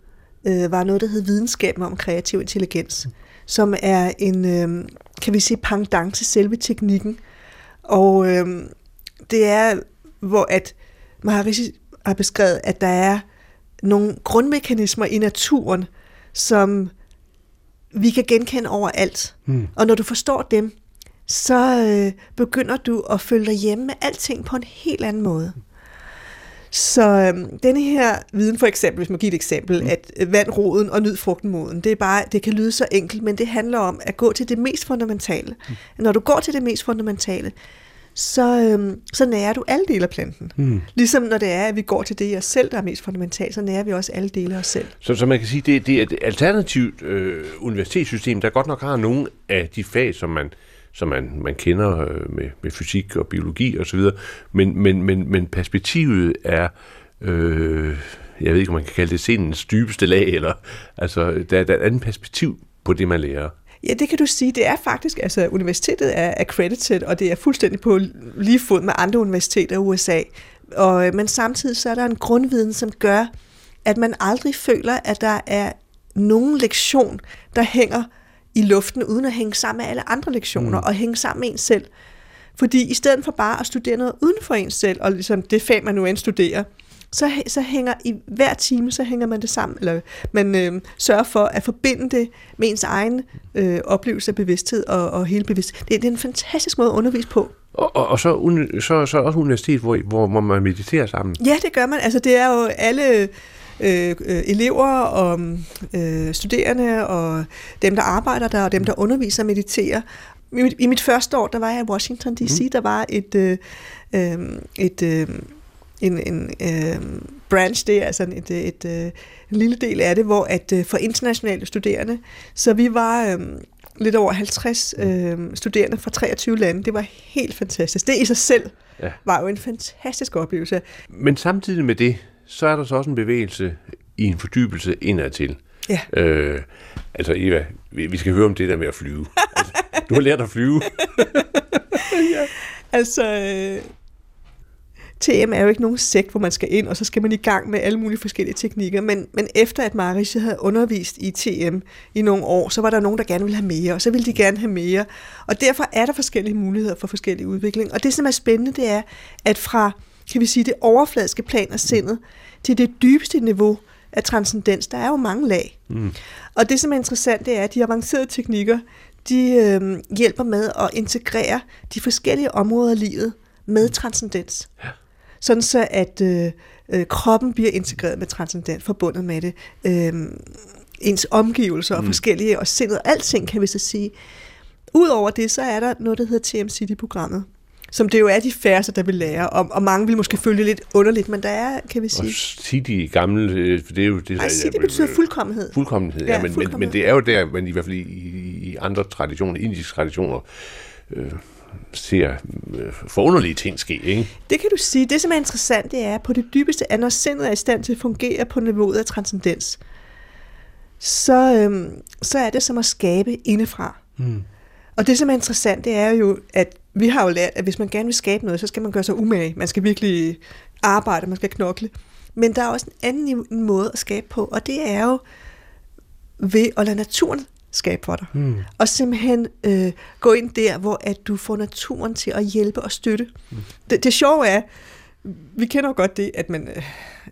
øh, var noget, der hed videnskab om kreativ intelligens, som er en, øh, kan vi sige, pendant til selve teknikken. Og øh, det er, hvor at Maharishi har beskrevet, at der er nogle grundmekanismer i naturen, som vi kan genkende overalt. Mm. Og når du forstår dem, så øh, begynder du at følge dig hjemme med alting på en helt anden måde. Så øhm, denne her viden for eksempel, hvis man giver et eksempel, mm. at øh, vand roden og nyd frugten moden, det er bare, det kan lyde så enkelt, men det handler om at gå til det mest fundamentale. Mm. Når du går til det mest fundamentale, så, øhm, så nærer du alle dele af planten. Mm. Ligesom når det er, at vi går til det i os selv, der er mest fundamentalt, så nærer vi også alle dele af os selv. Så, så man kan sige, det, det er et alternativt øh, universitetssystem, der godt nok har nogle af de fag, som man som man, man kender øh, med, med fysik og biologi osv., men, men, men, men perspektivet er, øh, jeg ved ikke, om man kan kalde det sindens dybeste lag, eller altså, der, der er et andet perspektiv på det, man lærer. Ja, det kan du sige. Det er faktisk, altså universitetet er accredited, og det er fuldstændig på lige fod med andre universiteter i USA. Og, øh, men samtidig så er der en grundviden, som gør, at man aldrig føler, at der er nogen lektion, der hænger i luften, uden at hænge sammen med alle andre lektioner, mm. og hænge sammen med en selv. Fordi i stedet for bare at studere noget uden for en selv, og ligesom det fag, man nu end studerer, så, så hænger i hver time, så hænger man det sammen, eller man øh, sørger for at forbinde det med ens egen øh, oplevelse af bevidsthed og, og hele bevidsthed. Det, det er en fantastisk måde at undervise på. Og, og, og så, så, så også universitet, hvor, hvor, hvor man mediterer sammen? Ja, det gør man. Altså det er jo alle øh, øh, elever og øh, studerende og dem, der arbejder der og dem, der underviser og mediterer. I mit, I mit første år, der var jeg i Washington D.C., mm. der var et, øh, øh, et øh, en, en øh, branch, det er altså et, et, et, øh, en lille del af det, hvor at for internationale studerende, så vi var øh, lidt over 50 øh, studerende fra 23 lande. Det var helt fantastisk. Det i sig selv ja. var jo en fantastisk oplevelse. Men samtidig med det, så er der så også en bevægelse i en fordybelse indadtil. Ja. Øh, altså Eva, vi, skal høre om det der med at flyve. altså, du har lært at flyve. ja. Altså, øh, TM er jo ikke nogen sekt, hvor man skal ind, og så skal man i gang med alle mulige forskellige teknikker. Men, men efter at Marisha havde undervist i TM i nogle år, så var der nogen, der gerne ville have mere, og så ville de gerne have mere. Og derfor er der forskellige muligheder for forskellig udvikling. Og det, som er spændende, det er, at fra kan vi sige, det overfladiske plan af sindet til det dybeste niveau af transcendens, der er jo mange lag. Mm. Og det, som er interessant, det er, at de avancerede teknikker, de øh, hjælper med at integrere de forskellige områder af livet med transcendens. Ja. Sådan så, at øh, øh, kroppen bliver integreret med transcendens, forbundet med det. Øh, ens omgivelser og mm. forskellige, og sindet, alting kan vi så sige. Udover det, så er der noget, der hedder TM City-programmet, som det jo er de færreste, der vil lære, og, og mange vil måske føle lidt underligt, men der er, kan vi sige... Og City gamle, øh, det er jo... Det, Ej, City betyder fuldkommenhed. Fuldkommenhed, ja, ja men, fuldkommenhed. Men, men det er jo der, man i hvert fald i, i andre traditioner, indiske traditioner, øh, ser øh, forunderlige ting ske, ikke? Det kan du sige. Det, som er interessant, det er på det dybeste, at når sindet er i stand til at fungere på niveauet af transcendens, så, øhm, så er det som at skabe indefra. Mm. Og det, som er interessant, det er jo, at vi har jo lært, at hvis man gerne vil skabe noget, så skal man gøre sig umage. Man skal virkelig arbejde, man skal knokle. Men der er også en anden måde at skabe på, og det er jo ved at lade naturen skabe for dig. Mm. Og simpelthen øh, gå ind der, hvor at du får naturen til at hjælpe og støtte. Mm. Det, det sjove er, vi kender jo godt det, at man, øh,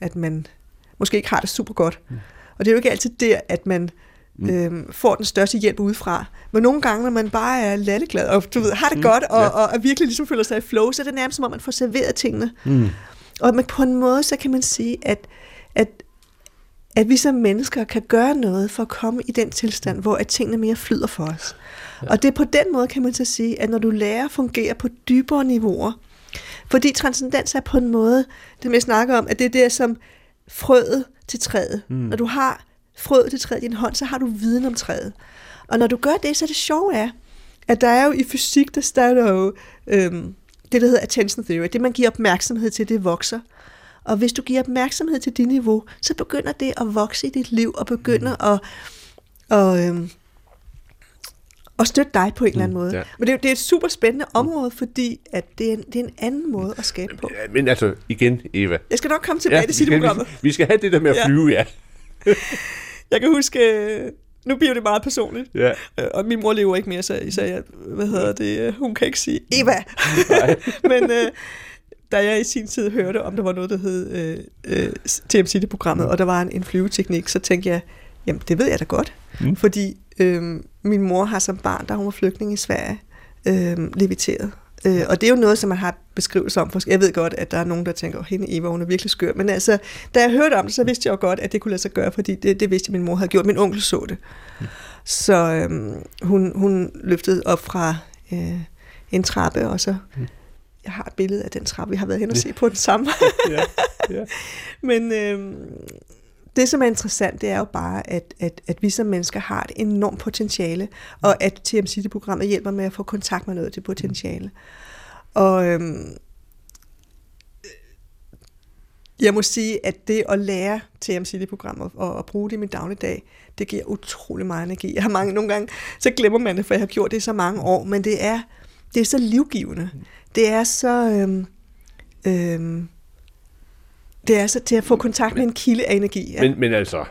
at man måske ikke har det super godt. Mm. Og det er jo ikke altid der, at man mm. øh, får den største hjælp udefra. Men nogle gange, når man bare er latteglad, og du ved, har det mm. godt, og, ja. og, og virkelig ligesom føler sig i flow, så er det nærmest som om, man får serveret tingene. Mm. Og men på en måde, så kan man sige, at, at, at vi som mennesker kan gøre noget for at komme i den tilstand, hvor at tingene mere flyder for os. Ja. Og det er på den måde, kan man så sige, at når du lærer at fungere på dybere niveauer, fordi transcendens er på en måde, det vi snakker om, at det er det som frøet til træet. Mm. Når du har frøet til træet i din hånd, så har du viden om træet. Og når du gør det, så er det sjove er, at der er jo i fysik, der starter jo øhm, det, der hedder attention theory. Det, man giver opmærksomhed til, det vokser. Og hvis du giver opmærksomhed til dit niveau, så begynder det at vokse i dit liv, og begynder mm. at, og, øhm, at støtte dig på en eller anden mm, måde. Ja. Men det er, det er et super spændende område, fordi at det, er en, det er en anden måde at skabe på. Men altså, igen, Eva. Jeg skal nok komme tilbage ja, til sit program. Vi, vi skal have det der med at flyve, ja. Jeg kan huske, nu bliver det meget personligt. Ja. Øh, og min mor lever ikke mere, så jeg sagde, hvad hedder det, øh, hun kan ikke sige Eva. Men øh, da jeg i sin tid hørte, om der var noget, der hed øh, øh, TM City-programmet, og der var en, en flyveteknik, så tænkte jeg, jamen det ved jeg da godt. Mm. Fordi øh, min mor har som barn, da hun var flygtning i Sverige, øh, leviteret. Øh, og det er jo noget, som man har beskrivelse om. Jeg ved godt, at der er nogen, der tænker, at hende Eva, hun er virkelig skør. Men altså, da jeg hørte om det, så vidste jeg jo godt, at det kunne lade sig gøre, fordi det, det vidste jeg, min mor havde gjort. Min onkel så det. Så øhm, hun, hun løftede op fra øh, en trappe, og så... Jeg har et billede af den trappe, vi har været hen og se på den samme. ja, ja. Men øh, det, som er interessant, det er jo bare, at, at, at vi som mennesker har et enormt potentiale, og at TMC-programmet hjælper med at få kontakt med noget af det potentiale. Og øhm, jeg må sige, at det at lære TMC-programmet og at bruge det i min dagligdag, det giver utrolig meget energi. Jeg har mange, nogle gange, så glemmer man det, for jeg har gjort det i så mange år, men det er, det er så livgivende. Det er så... Øhm, øhm, det er så til at få kontakt med en kilde af energi. Ja. Men, men altså...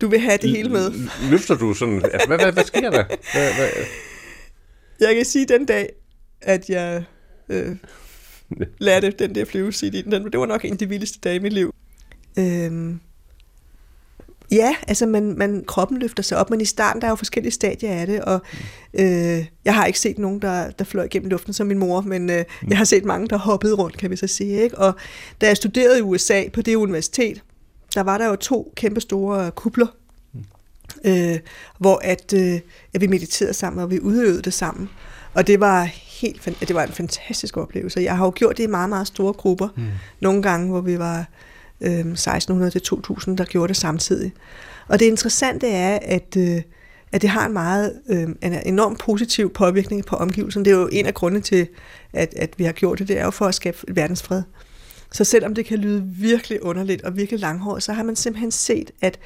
Du vil have det hele med. Løfter du sådan... Altså, hvad, hvad, hvad sker der? Hvad, hvad? Jeg kan sige den dag, at jeg øh, lærte den der flyve CD. Den, det var nok en af de vildeste dage i mit liv. Øhm, ja, altså man, man, kroppen løfter sig op, men i starten der er jo forskellige stadier af det, og øh, jeg har ikke set nogen, der, der fløj gennem luften som min mor, men øh, jeg har set mange, der hoppede rundt, kan vi så sige. Ikke? Og da jeg studerede i USA på det universitet, der var der jo to kæmpe store kubler, øh, hvor at, øh, at vi mediterede sammen, og vi udøvede det sammen. Og det var helt, det var en fantastisk oplevelse. Jeg har jo gjort det i meget, meget store grupper. Mm. Nogle gange, hvor vi var øh, 1600 til 2000, der gjorde det samtidig. Og det interessante er, at, øh, at det har en meget øh, en enorm positiv påvirkning på omgivelserne. Det er jo en af grundene til, at, at vi har gjort det, det er jo for at skabe verdensfred. Så selvom det kan lyde virkelig underligt og virkelig langhåret, så har man simpelthen set, at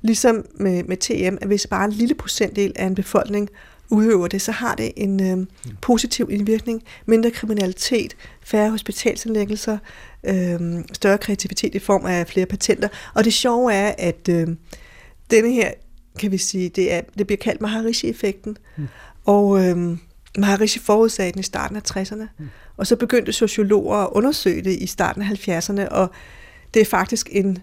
ligesom med, med TM, at hvis bare en lille procentdel af en befolkning udøver det, så har det en øh, positiv indvirkning. Mindre kriminalitet, færre hospitalsindlæggelser, øh, større kreativitet i form af flere patenter. Og det sjove er, at øh, denne her, kan vi sige, det, er, det bliver kaldt Maharishi-effekten. Mm. Og øh, Maharishi forudsagde den i starten af 60'erne. Mm. Og så begyndte sociologer at undersøge det i starten af 70'erne, og det er faktisk en...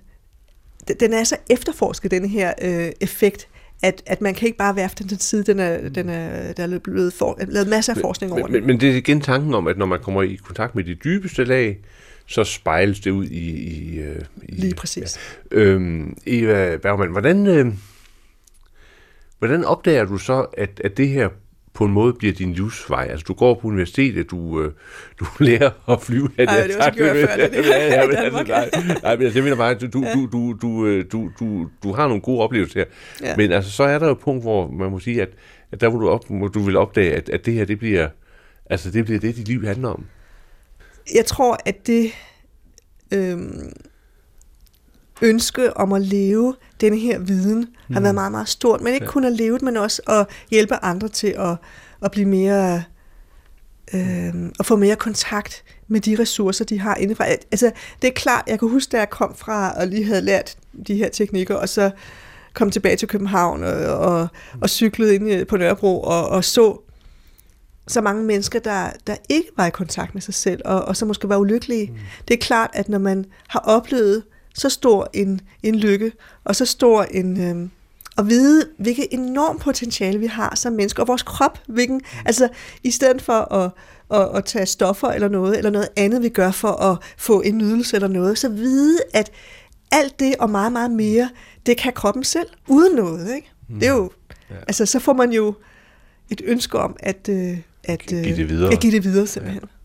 Den er så efterforsket, den her øh, effekt, at, at man kan ikke bare værfte den side, den er, den er, der er blevet for, lavet masser af forskning over men, men, men det er igen tanken om, at når man kommer i kontakt med de dybeste lag, så spejles det ud i... i, øh, i Lige præcis. Ja. Øhm, Eva Bergman, hvordan, øh, hvordan opdager du så, at, at det her på en måde bliver din livsvej. Altså, du går på universitetet, du, øh, du lærer at flyve. Ej, det var gjort før, det ja, ja, men, altså, nej, nej, men jeg mener bare, du, du, du, du, du, øh, du, du, du har nogle gode oplevelser her. Ja. Men altså, så er der jo et punkt, hvor man må sige, at, at der hvor du, op, hvor du vil opdage, at, at det her, det bliver, altså, det bliver det, dit liv handler om. Jeg tror, at det øhm, ønske om at leve denne her viden mm. har været meget, meget stort. Men ikke ja. kun at leve det, men også at hjælpe andre til at, at blive mere... Øh, at få mere kontakt med de ressourcer, de har indefra. Altså, det er klart, jeg kan huske, da jeg kom fra og lige havde lært de her teknikker, og så kom tilbage til København og, og, og cyklede ind på Nørrebro og, og så så mange mennesker, der, der ikke var i kontakt med sig selv, og, og så måske var ulykkelige. Mm. Det er klart, at når man har oplevet så stor en, en lykke, og så stor en... Øh, at vide, hvilket enormt potentiale vi har som mennesker, og vores krop, hvilken, altså i stedet for at, at, at tage stoffer eller noget, eller noget andet, vi gør for at få en nydelse eller noget, så vide, at alt det og meget, meget mere, det kan kroppen selv, uden noget, ikke? Mm. Det er jo, ja. altså så får man jo et ønske om at, øh, at, give det videre, at give det videre simpelthen. Ja.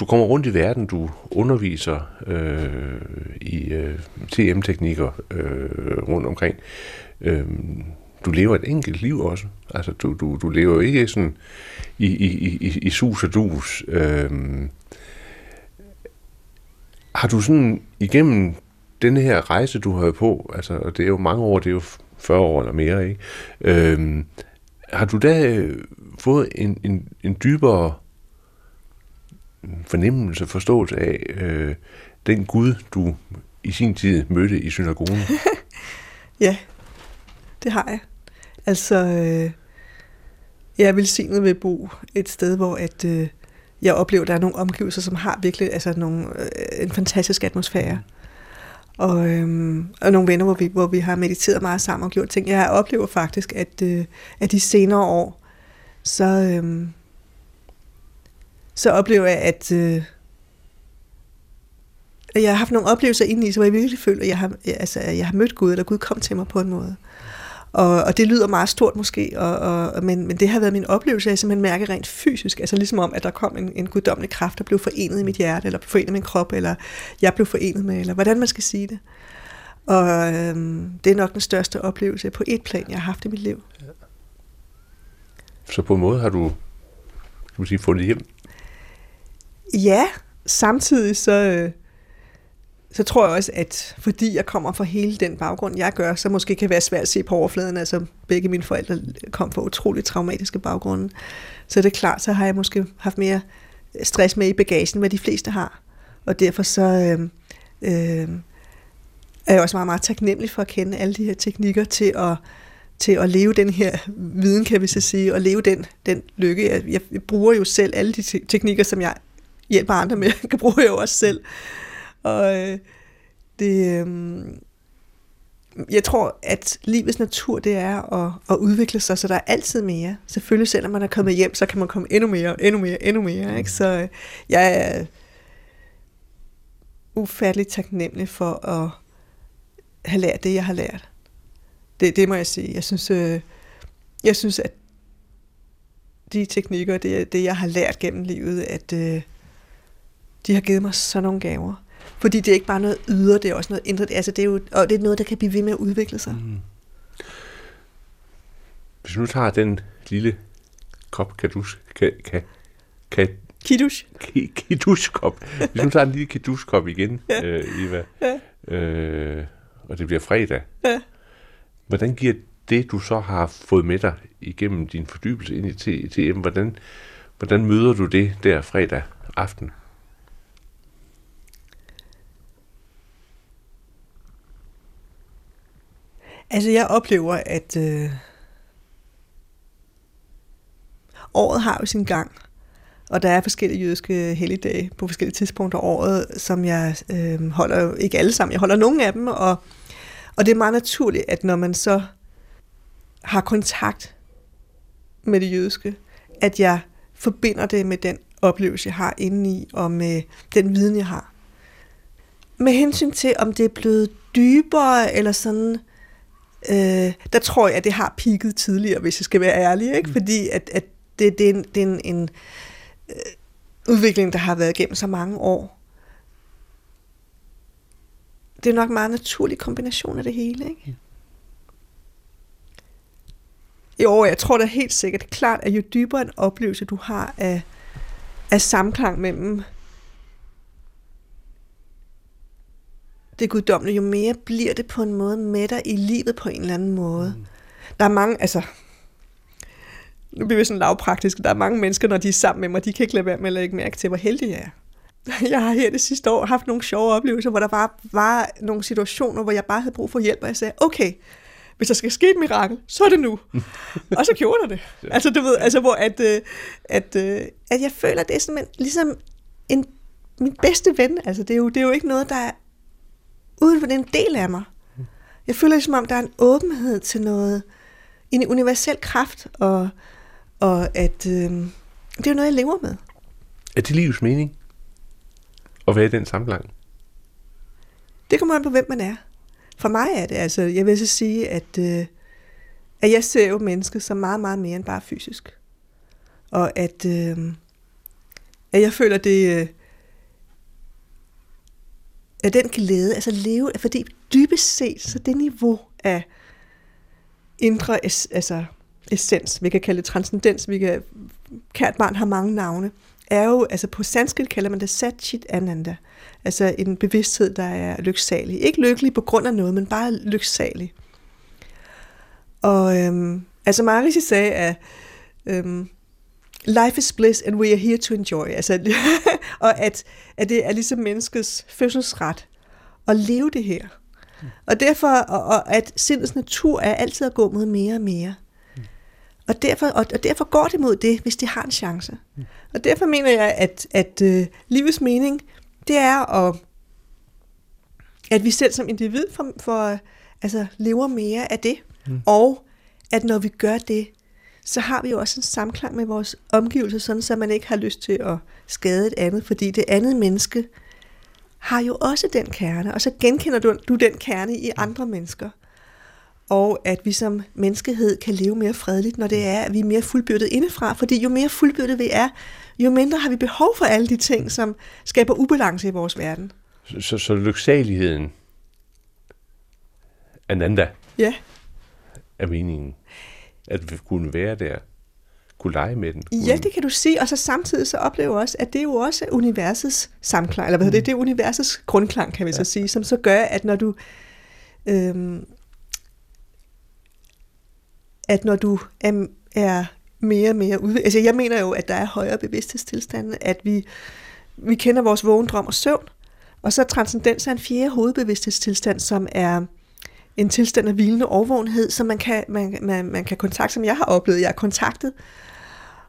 Du kommer rundt i verden, du underviser øh, i øh, TM-teknikker øh, rundt omkring. Øh, du lever et enkelt liv også. Altså, du, du, du lever jo ikke sådan i, i, i, i sus og dus. Øh, har du sådan igennem den her rejse, du har på, altså, og det er jo mange år, det er jo 40 år eller mere, ikke? Øh, har du da øh, fået en, en, en dybere fornemmelse, forståelse af øh, den Gud, du i sin tid mødte i synagogen? ja, det har jeg. Altså, øh, jeg er velsignet ved at bo et sted, hvor at, øh, jeg oplever, at der er nogle omgivelser, som har virkelig altså nogle, øh, en fantastisk atmosfære. Og, øh, og nogle venner, hvor vi, hvor vi har mediteret meget sammen og gjort ting. Jeg oplever faktisk, at, øh, at de senere år, så, øh, så oplever jeg, at øh, jeg har haft nogle oplevelser indeni, så jeg virkelig føler, at jeg har, altså, jeg har mødt Gud, eller Gud kom til mig på en måde. Og, og det lyder meget stort måske, og, og, men, men det har været min oplevelse, at jeg simpelthen mærker rent fysisk, altså ligesom om, at der kom en, en guddommelig kraft, der blev forenet i mit hjerte, eller forenet i min krop, eller jeg blev forenet med, eller hvordan man skal sige det. Og øhm, det er nok den største oplevelse på et plan, jeg har haft i mit liv. Så på en måde har du, kan man sige, fundet hjem? Ja, samtidig så, øh, så tror jeg også, at fordi jeg kommer fra hele den baggrund, jeg gør, så måske kan være svært at se på overfladen. Altså begge mine forældre kom fra utroligt traumatiske baggrunde. Så det er klart, så har jeg måske haft mere stress med i bagagen, hvad de fleste har. Og derfor så øh, øh, er jeg også meget, meget taknemmelig for at kende alle de her teknikker til at, til at leve den her viden, kan vi så sige, og leve den, den lykke. Jeg, jeg bruger jo selv alle de teknikker, som jeg hjælper andre med, kan bruge jeg jo også selv. Og øh, det, øh, jeg tror, at livets natur, det er at, at udvikle sig, så der er altid mere. Selvfølgelig, selvom man er kommet hjem, så kan man komme endnu mere, endnu mere, endnu mere. Ikke? Så øh, jeg er ufatteligt taknemmelig for at have lært det, jeg har lært. Det, det må jeg sige. Jeg synes, øh, jeg synes at de teknikker, det, det jeg har lært gennem livet, at øh, de har givet mig sådan nogle gaver. Fordi det er ikke bare noget ydre, det er også noget indre. Altså det er jo, og det er noget, der kan blive ved med at udvikle sig. Mm. Hvis du nu tager den lille kop kadus, kan, kan, kan, Kiddush. Kiddush-kop. Hvis du tager en lille kiddush-kop igen, ja. øh, Eva, ja. øh, og det bliver fredag, ja. hvordan giver det, du så har fået med dig igennem din fordybelse ind i TM, hvordan, hvordan møder du det der fredag aften? Altså, jeg oplever, at øh, året har jo sin gang, og der er forskellige jødiske helligdage på forskellige tidspunkter af året, som jeg øh, holder, ikke alle sammen, jeg holder nogle af dem, og, og det er meget naturligt, at når man så har kontakt med det jødiske, at jeg forbinder det med den oplevelse, jeg har indeni, og med den viden, jeg har. Med hensyn til, om det er blevet dybere, eller sådan, øh, der tror jeg, at det har pigget tidligere, hvis jeg skal være ærlig, ikke? Mm. fordi at, at det, det er en, det er en, en øh, udvikling, der har været gennem så mange år. Det er nok en meget naturlig kombination af det hele. Ikke? Ja. Jo, jeg tror da helt sikkert klart, at jo dybere en oplevelse du har af, af samklang mellem det guddommelige, jo mere bliver det på en måde med dig i livet på en eller anden måde. Mm. Der er mange, altså, nu bliver vi sådan lavpraktiske, der er mange mennesker, når de er sammen med mig, de kan ikke lade være med at lægge mærke til, hvor heldig jeg er. Jeg har her det sidste år haft nogle sjove oplevelser, hvor der bare var nogle situationer, hvor jeg bare havde brug for hjælp, og jeg sagde, okay, hvis der skal ske et mirakel, så er det nu. og så gjorde der det. Altså, du ved, altså, hvor at, øh, at, øh, at jeg føler, det er sådan, ligesom en, min bedste ven. Altså, det er, jo, det er jo ikke noget, der er uden for det er en del af mig. Jeg føler det som om, der er en åbenhed til noget, en universel kraft, og, og at øh, det er jo noget, jeg lever med. Er det livets mening? At være i den sammenhæng? Det kommer an på, hvem man er. For mig er det, altså, jeg vil så sige, at, øh, at jeg ser jo mennesket som meget, meget mere end bare fysisk. Og at, øh, at jeg føler, det, øh, af den glæde, altså leve, fordi dybest set, så det niveau af indre es, altså essens, vi kan kalde det transcendens, vi kan, kært barn har mange navne, er jo, altså på sanskrit kalder man det Satchit Ananda, altså en bevidsthed, der er lyksalig. Ikke lykkelig på grund af noget, men bare lyksalig. Og øhm, altså Marisi sagde, at øhm, life is bliss, and we are here to enjoy. Altså, og at, at det er ligesom menneskets fødselsret at leve det her. Mm. Og derfor, og, og at sindets natur er altid at gå mod mere og mere. Mm. Og derfor, og, og derfor går det mod det, hvis det har en chance. Mm. Og derfor mener jeg, at, at uh, livets mening, det er at, at vi selv som individ for, for, altså, lever mere af det. Mm. Og at når vi gør det, så har vi jo også en samklang med vores omgivelser, sådan så man ikke har lyst til at skade et andet, fordi det andet menneske har jo også den kerne, og så genkender du, du den kerne i andre mennesker. Og at vi som menneskehed kan leve mere fredeligt, når det er, at vi er mere fuldbyrdet indefra, fordi jo mere fuldbyrdet vi er, jo mindre har vi behov for alle de ting, som skaber ubalance i vores verden. Så, så, så lyksaligheden, Ananda, Ja. er meningen. At kunne være der. Kunne lege med den. Kunne, Ja, det kan du sige, og så samtidig så oplever jeg også, at det er jo også universets samklang, eller hvad hedder det, det er universets grundklang, kan vi så sige, som så gør, at når du, øhm, at når du er, er mere og mere udviklet, altså jeg mener jo, at der er højere bevidsthedstilstande, at vi, vi kender vores vågen, drøm og søvn, og så transcendens er en fjerde hovedbevidsthedstilstand, som er en tilstand af hvilende overvågenhed, som man kan, man, man, man kan kontakte, som jeg har oplevet, jeg er kontaktet,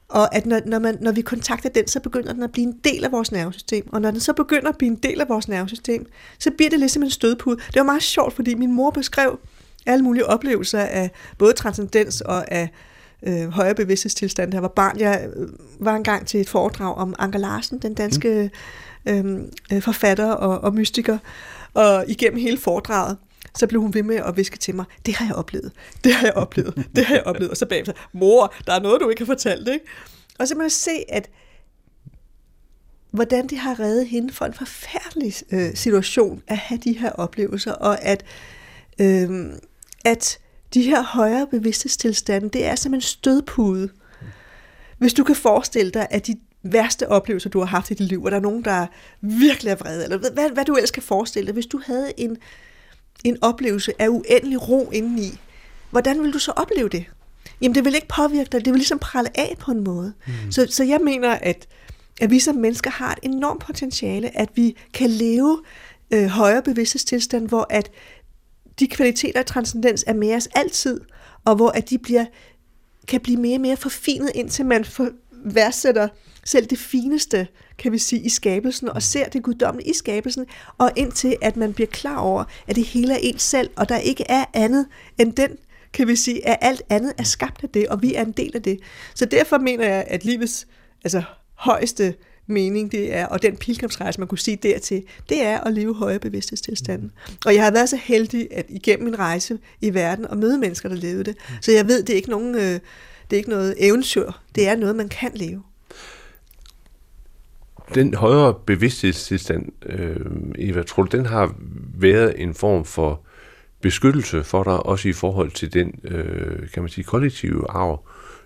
og at når, når, man, når vi kontakter den, så begynder den at blive en del af vores nervesystem. Og når den så begynder at blive en del af vores nervesystem, så bliver det ligesom en stødpude. Det var meget sjovt, fordi min mor beskrev alle mulige oplevelser af både transcendens og af øh, højere bevidsthedstilstand. Da jeg var barn, jeg øh, var engang til et foredrag om Anker Larsen, den danske øh, øh, forfatter og, og mystiker. Og igennem hele foredraget, så blev hun ved med at viske til mig, det har jeg oplevet, det har jeg oplevet, det har jeg oplevet. Og så bagefter, mor, der er noget, du ikke har fortalt, ikke? Og så må jeg se, at hvordan det har reddet hende for en forfærdelig øh, situation at have de her oplevelser, og at, øh, at de her højere bevidsthedstilstande, det er som en stødpude. Hvis du kan forestille dig, at de værste oplevelser, du har haft i dit liv, og der er nogen, der virkelig er vrede, eller hvad, hvad du ellers kan forestille dig, hvis du havde en, en oplevelse af uendelig ro indeni, hvordan vil du så opleve det? Jamen, det vil ikke påvirke dig, det vil ligesom prale af på en måde. Mm. Så, så jeg mener, at, at vi som mennesker har et enormt potentiale, at vi kan leve øh, højere bevidsthedstilstand, hvor at de kvaliteter af transcendens er med os altid, og hvor at de bliver, kan blive mere og mere forfinet, indtil man for, værdsætter selv det fineste, kan vi sige, i skabelsen, og ser det guddommelige i skabelsen, og indtil at man bliver klar over, at det hele er ens selv, og der ikke er andet end den, kan vi sige, at alt andet er skabt af det, og vi er en del af det. Så derfor mener jeg, at livets altså, højeste mening, det er, og den pilgrimsrejse, man kunne sige dertil, det er at leve højere bevidsthedstilstanden. Og jeg har været så heldig, at igennem min rejse i verden, og møde mennesker, der levede det, så jeg ved, det er ikke nogen... Øh, det er ikke noget eventyr. Det er noget, man kan leve. Den højere bevidsthedstilstand, øh, Eva, tror du, den har været en form for beskyttelse for dig, også i forhold til den, øh, kan man sige, kollektive arv,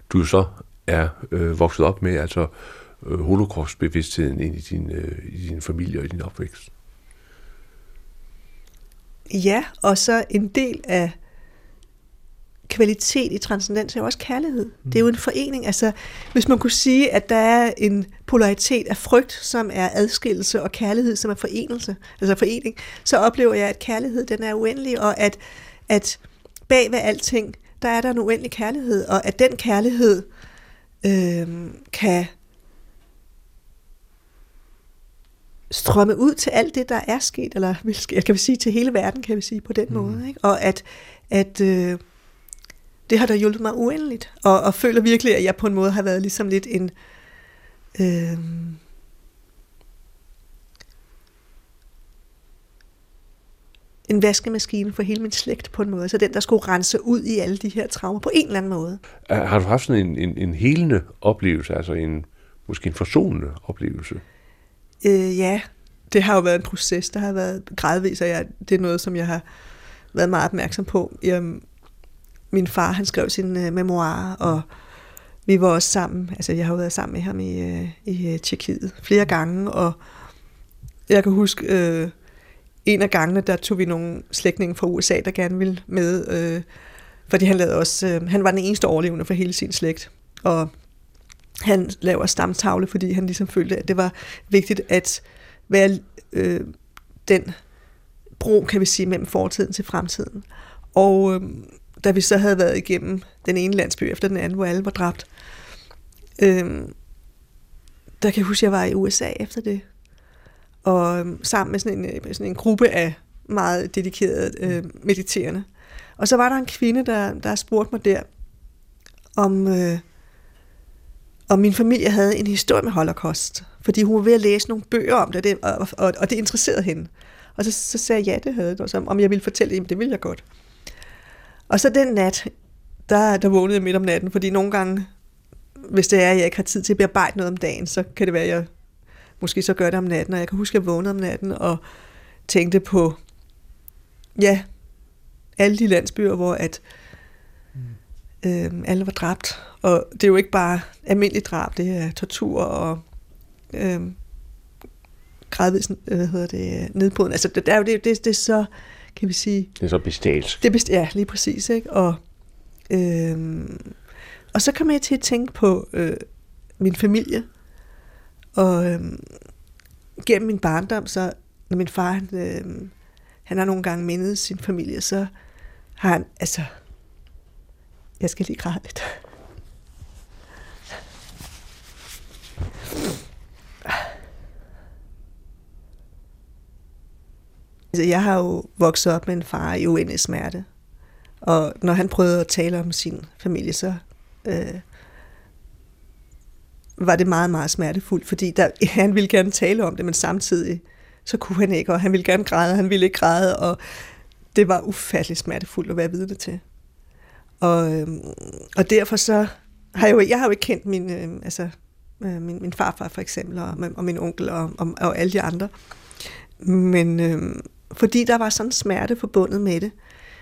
du så er øh, vokset op med, altså øh, holocaustbevidstheden ind i din, øh, i din familie og i din opvækst? Ja, og så en del af kvalitet i transcendens er jo også kærlighed. Mm. Det er jo en forening. Altså, hvis man kunne sige, at der er en polaritet af frygt, som er adskillelse, og kærlighed, som er forenelse, altså forening, så oplever jeg, at kærlighed den er uendelig, og at, at bag ved alting, der er der en uendelig kærlighed, og at den kærlighed øh, kan strømme ud til alt det, der er sket, eller jeg kan sige til hele verden, kan vi sige på den mm. måde. Ikke? Og at, at øh, det har da hjulpet mig uendeligt, og, og føler virkelig, at jeg på en måde har været ligesom lidt en... Øh, en vaskemaskine for hele min slægt på en måde, så den, der skulle rense ud i alle de her traumer på en eller anden måde. Har du haft sådan en, en, en helende oplevelse, altså en måske en forsonende oplevelse? Øh, ja, det har jo været en proces, der har været gradvis, og jeg, det er noget, som jeg har været meget opmærksom på. Jeg, min far, han skrev sin øh, memoir, og vi var også sammen, altså jeg har været sammen med ham i, øh, i øh, Tjekkiet flere gange, og jeg kan huske, øh, en af gangene, der tog vi nogle slægtninge fra USA, der gerne ville med, øh, fordi han lavede også, øh, han var den eneste overlevende for hele sin slægt, og han laver stamtavle, fordi han ligesom følte, at det var vigtigt at være øh, den bro, kan vi sige, mellem fortiden til fremtiden. Og øh, da vi så havde været igennem den ene landsby efter den anden, hvor alle var dræbt, øhm, der kan jeg huske, at jeg var i USA efter det. Og øhm, sammen med sådan en, øh, sådan en gruppe af meget dedikerede øh, mediterende. Og så var der en kvinde, der, der spurgte mig der, om, øh, om min familie havde en historie med Holocaust, fordi hun var ved at læse nogle bøger om det, og og, og, det interesserede hende. Og så, så sagde jeg, ja, det havde det, og så, om jeg ville fortælle det, det ville jeg godt. Og så den nat, der, der vågnede jeg midt om natten, fordi nogle gange, hvis det er, at jeg ikke har tid til at bearbejde noget om dagen, så kan det være, at jeg måske så gør det om natten, og jeg kan huske, at jeg vågnede om natten og tænkte på, ja, alle de landsbyer, hvor at øh, alle var dræbt. Og det er jo ikke bare almindelig drab, det er tortur og øh, gradvis hvad hedder det, nedbrydning. Altså, det, er jo, det, det, det er så, kan vi sige... Det er så bestialsk. Det er best, ja, lige præcis. Ikke? Og, øh, og så kom jeg til at tænke på øh, min familie. Og øh, gennem min barndom, så når min far, han, øh, han har nogle gange mindet sin familie, så har han, altså, jeg skal lige græde lidt. Altså, jeg har jo vokset op med en far i uendelig smerte. Og når han prøvede at tale om sin familie, så øh, var det meget, meget smertefuldt, fordi der, han ville gerne tale om det, men samtidig så kunne han ikke, og han ville gerne græde, og han ville ikke græde, og det var ufatteligt smertefuldt at være vidne til. Og, øh, og derfor så har jeg jo, jeg har jo ikke kendt min, øh, altså, øh, min, min farfar for eksempel, og, og min onkel og, og, og alle de andre. Men øh, fordi der var sådan smerte forbundet med det,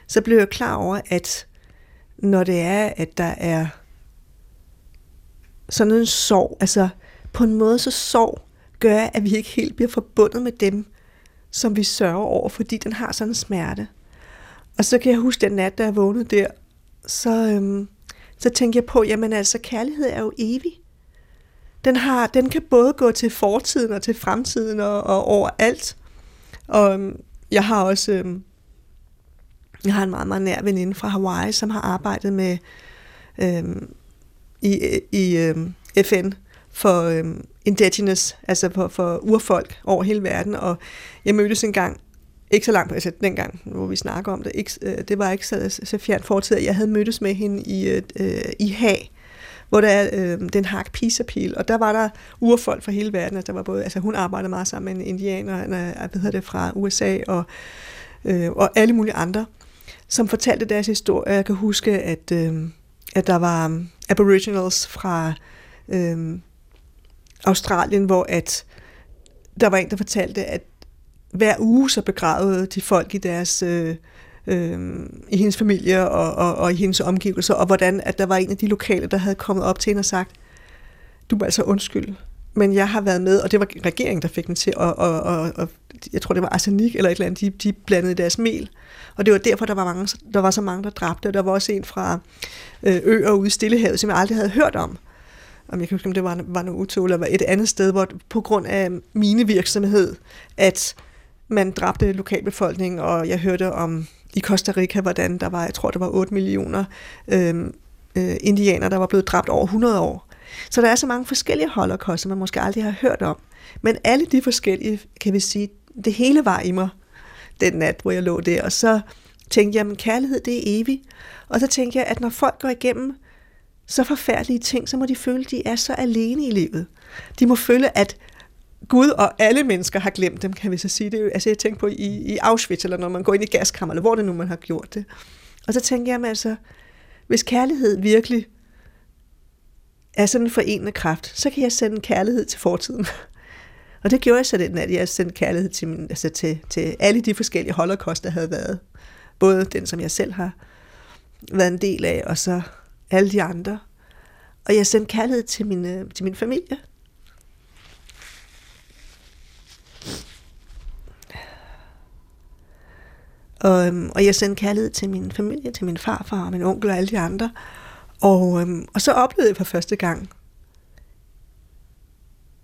så blev jeg klar over, at når det er, at der er sådan en sorg, altså på en måde så sorg gør, at vi ikke helt bliver forbundet med dem, som vi sørger over, fordi den har sådan en smerte. Og så kan jeg huske den nat, da jeg vågnede der, så, øhm, så tænkte jeg på, jamen altså, kærlighed er jo evig. Den, har, den kan både gå til fortiden og til fremtiden og, og overalt. Og øhm, jeg har også Øh, jeg har en meget, meget nær veninde fra Hawaii, som har arbejdet med øh, i, i øh, FN for øh, indigenous, altså for, for urfolk over hele verden. Og jeg mødtes en gang ikke så langt, altså dengang, hvor vi snakker om det, ikke, øh, det var ikke så, så fjernt fortid, jeg havde mødtes med hende i, øh, øh i Haag, hvor der er øh, den hak Peace og der var der urfolk fra hele verden, altså, der var både, altså hun arbejdede meget sammen med en indianer, øh, hvad hedder det, fra USA, og, øh, og alle mulige andre, som fortalte deres historie. Jeg kan huske, at, øh, at der var um, aboriginals fra øh, Australien, hvor at der var en, der fortalte, at hver uge så begravede de folk i deres øh, øh, i hendes familie og, og, og i hendes omgivelser, og hvordan at der var en af de lokale, der havde kommet op til hende og sagt, du må altså undskylde, men jeg har været med, og det var regeringen, der fik den til, og, og, og, og jeg tror, det var arsenik eller et eller andet, de, de blandede deres mel. Og det var derfor, der var, mange, der var så mange, der dræbte. Der var også en fra øh, øer ude i Stillehavet, som jeg aldrig havde hørt om. Om jeg kan huske, om det var, var noget utål, eller et andet sted, hvor på grund af mine virksomhed, at man dræbte lokalbefolkningen, og jeg hørte om i Costa Rica, hvordan der var, jeg tror, der var 8 millioner øhm, øh, øh, indianer, der var blevet dræbt over 100 år. Så der er så mange forskellige holocaust, som man måske aldrig har hørt om. Men alle de forskellige, kan vi sige, det hele var i mig den nat, hvor jeg lå der. Og så tænkte jeg, at kærlighed, det er evigt. Og så tænkte jeg, at når folk går igennem så forfærdelige ting, så må de føle, at de er så alene i livet. De må føle, at Gud og alle mennesker har glemt dem, kan vi så sige. Det er altså jeg tænker på i, i Auschwitz, eller når man går ind i gaskammer, eller hvor det nu man har gjort det. Og så tænker jeg, mig altså, hvis kærlighed virkelig er sådan en forenende kraft, så kan jeg sende kærlighed til fortiden. Og det gjorde jeg så den, at jeg sendte kærlighed til, min, altså til, til alle de forskellige holocaust, der havde været. Både den, som jeg selv har været en del af, og så alle de andre. Og jeg sendte kærlighed til min, øh, til min familie. Og, øhm, og jeg sendte kærlighed til min familie, til min farfar og min onkel og alle de andre. Og, øhm, og så oplevede jeg for første gang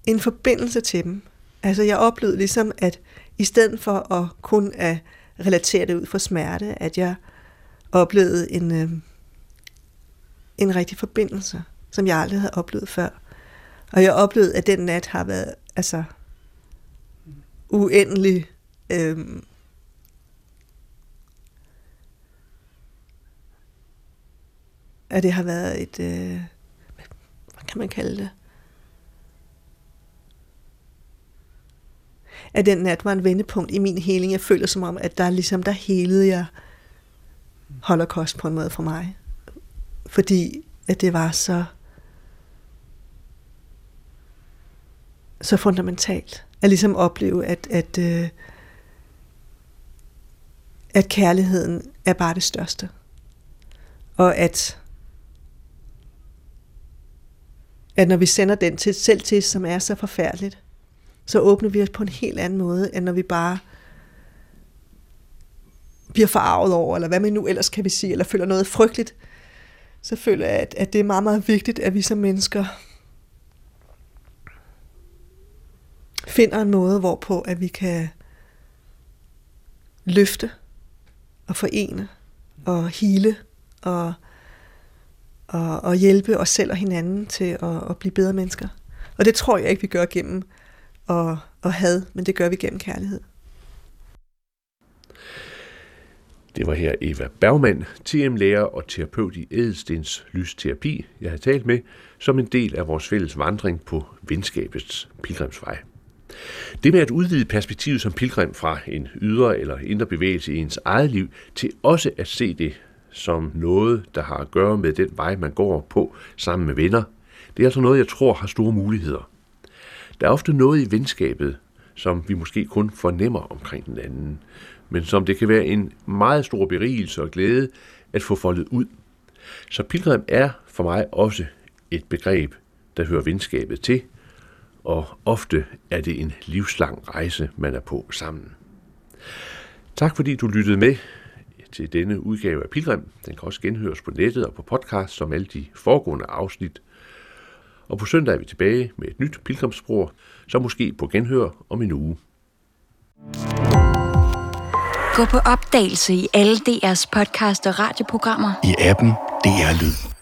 en forbindelse til dem. Altså jeg oplevede ligesom, at i stedet for at kun at relatere det ud fra smerte, at jeg oplevede en, øh, en rigtig forbindelse, som jeg aldrig havde oplevet før. Og jeg oplevede, at den nat har været altså uendelig øh, at det har været et, øh, hvad kan man kalde det? At den nat var en vendepunkt i min heling. Jeg føler som om, at der ligesom, der helede jeg holocaust på en måde for mig. Fordi at det var så så fundamentalt. At ligesom opleve, at, at, øh, at kærligheden er bare det største. Og at, at når vi sender den til selv til, som er så forfærdeligt, så åbner vi os på en helt anden måde, end når vi bare bliver forarvet over, eller hvad man nu ellers kan vi sige, eller føler noget frygteligt, så føler jeg, at, at det er meget, meget vigtigt, at vi som mennesker finder en måde, hvorpå at vi kan løfte og forene og hele og, og, og hjælpe os selv og hinanden til at, at blive bedre mennesker. Og det tror jeg ikke, vi gør gennem at, at had, men det gør vi gennem kærlighed. Det var her Eva Bergmann, TM-lærer og terapeut i Edelstens Lysterapi, jeg har talt med, som en del af vores fælles vandring på venskabets pilgrimsvej. Det med at udvide perspektivet som pilgrim fra en ydre eller indre bevægelse i ens eget liv, til også at se det som noget, der har at gøre med den vej, man går på sammen med venner, det er altså noget, jeg tror har store muligheder. Der er ofte noget i venskabet, som vi måske kun fornemmer omkring den anden, men som det kan være en meget stor berigelse og glæde at få foldet ud. Så pilgrim er for mig også et begreb, der hører venskabet til, og ofte er det en livslang rejse, man er på sammen. Tak fordi du lyttede med til denne udgave af Pilgrim. Den kan også genhøres på nettet og på podcast som alle de foregående afsnit. Og på søndag er vi tilbage med et nyt pilgrimsspor, så måske på genhør om en uge. Gå på opdagelse i alle DR's podcast og radioprogrammer. I appen DR Lyd.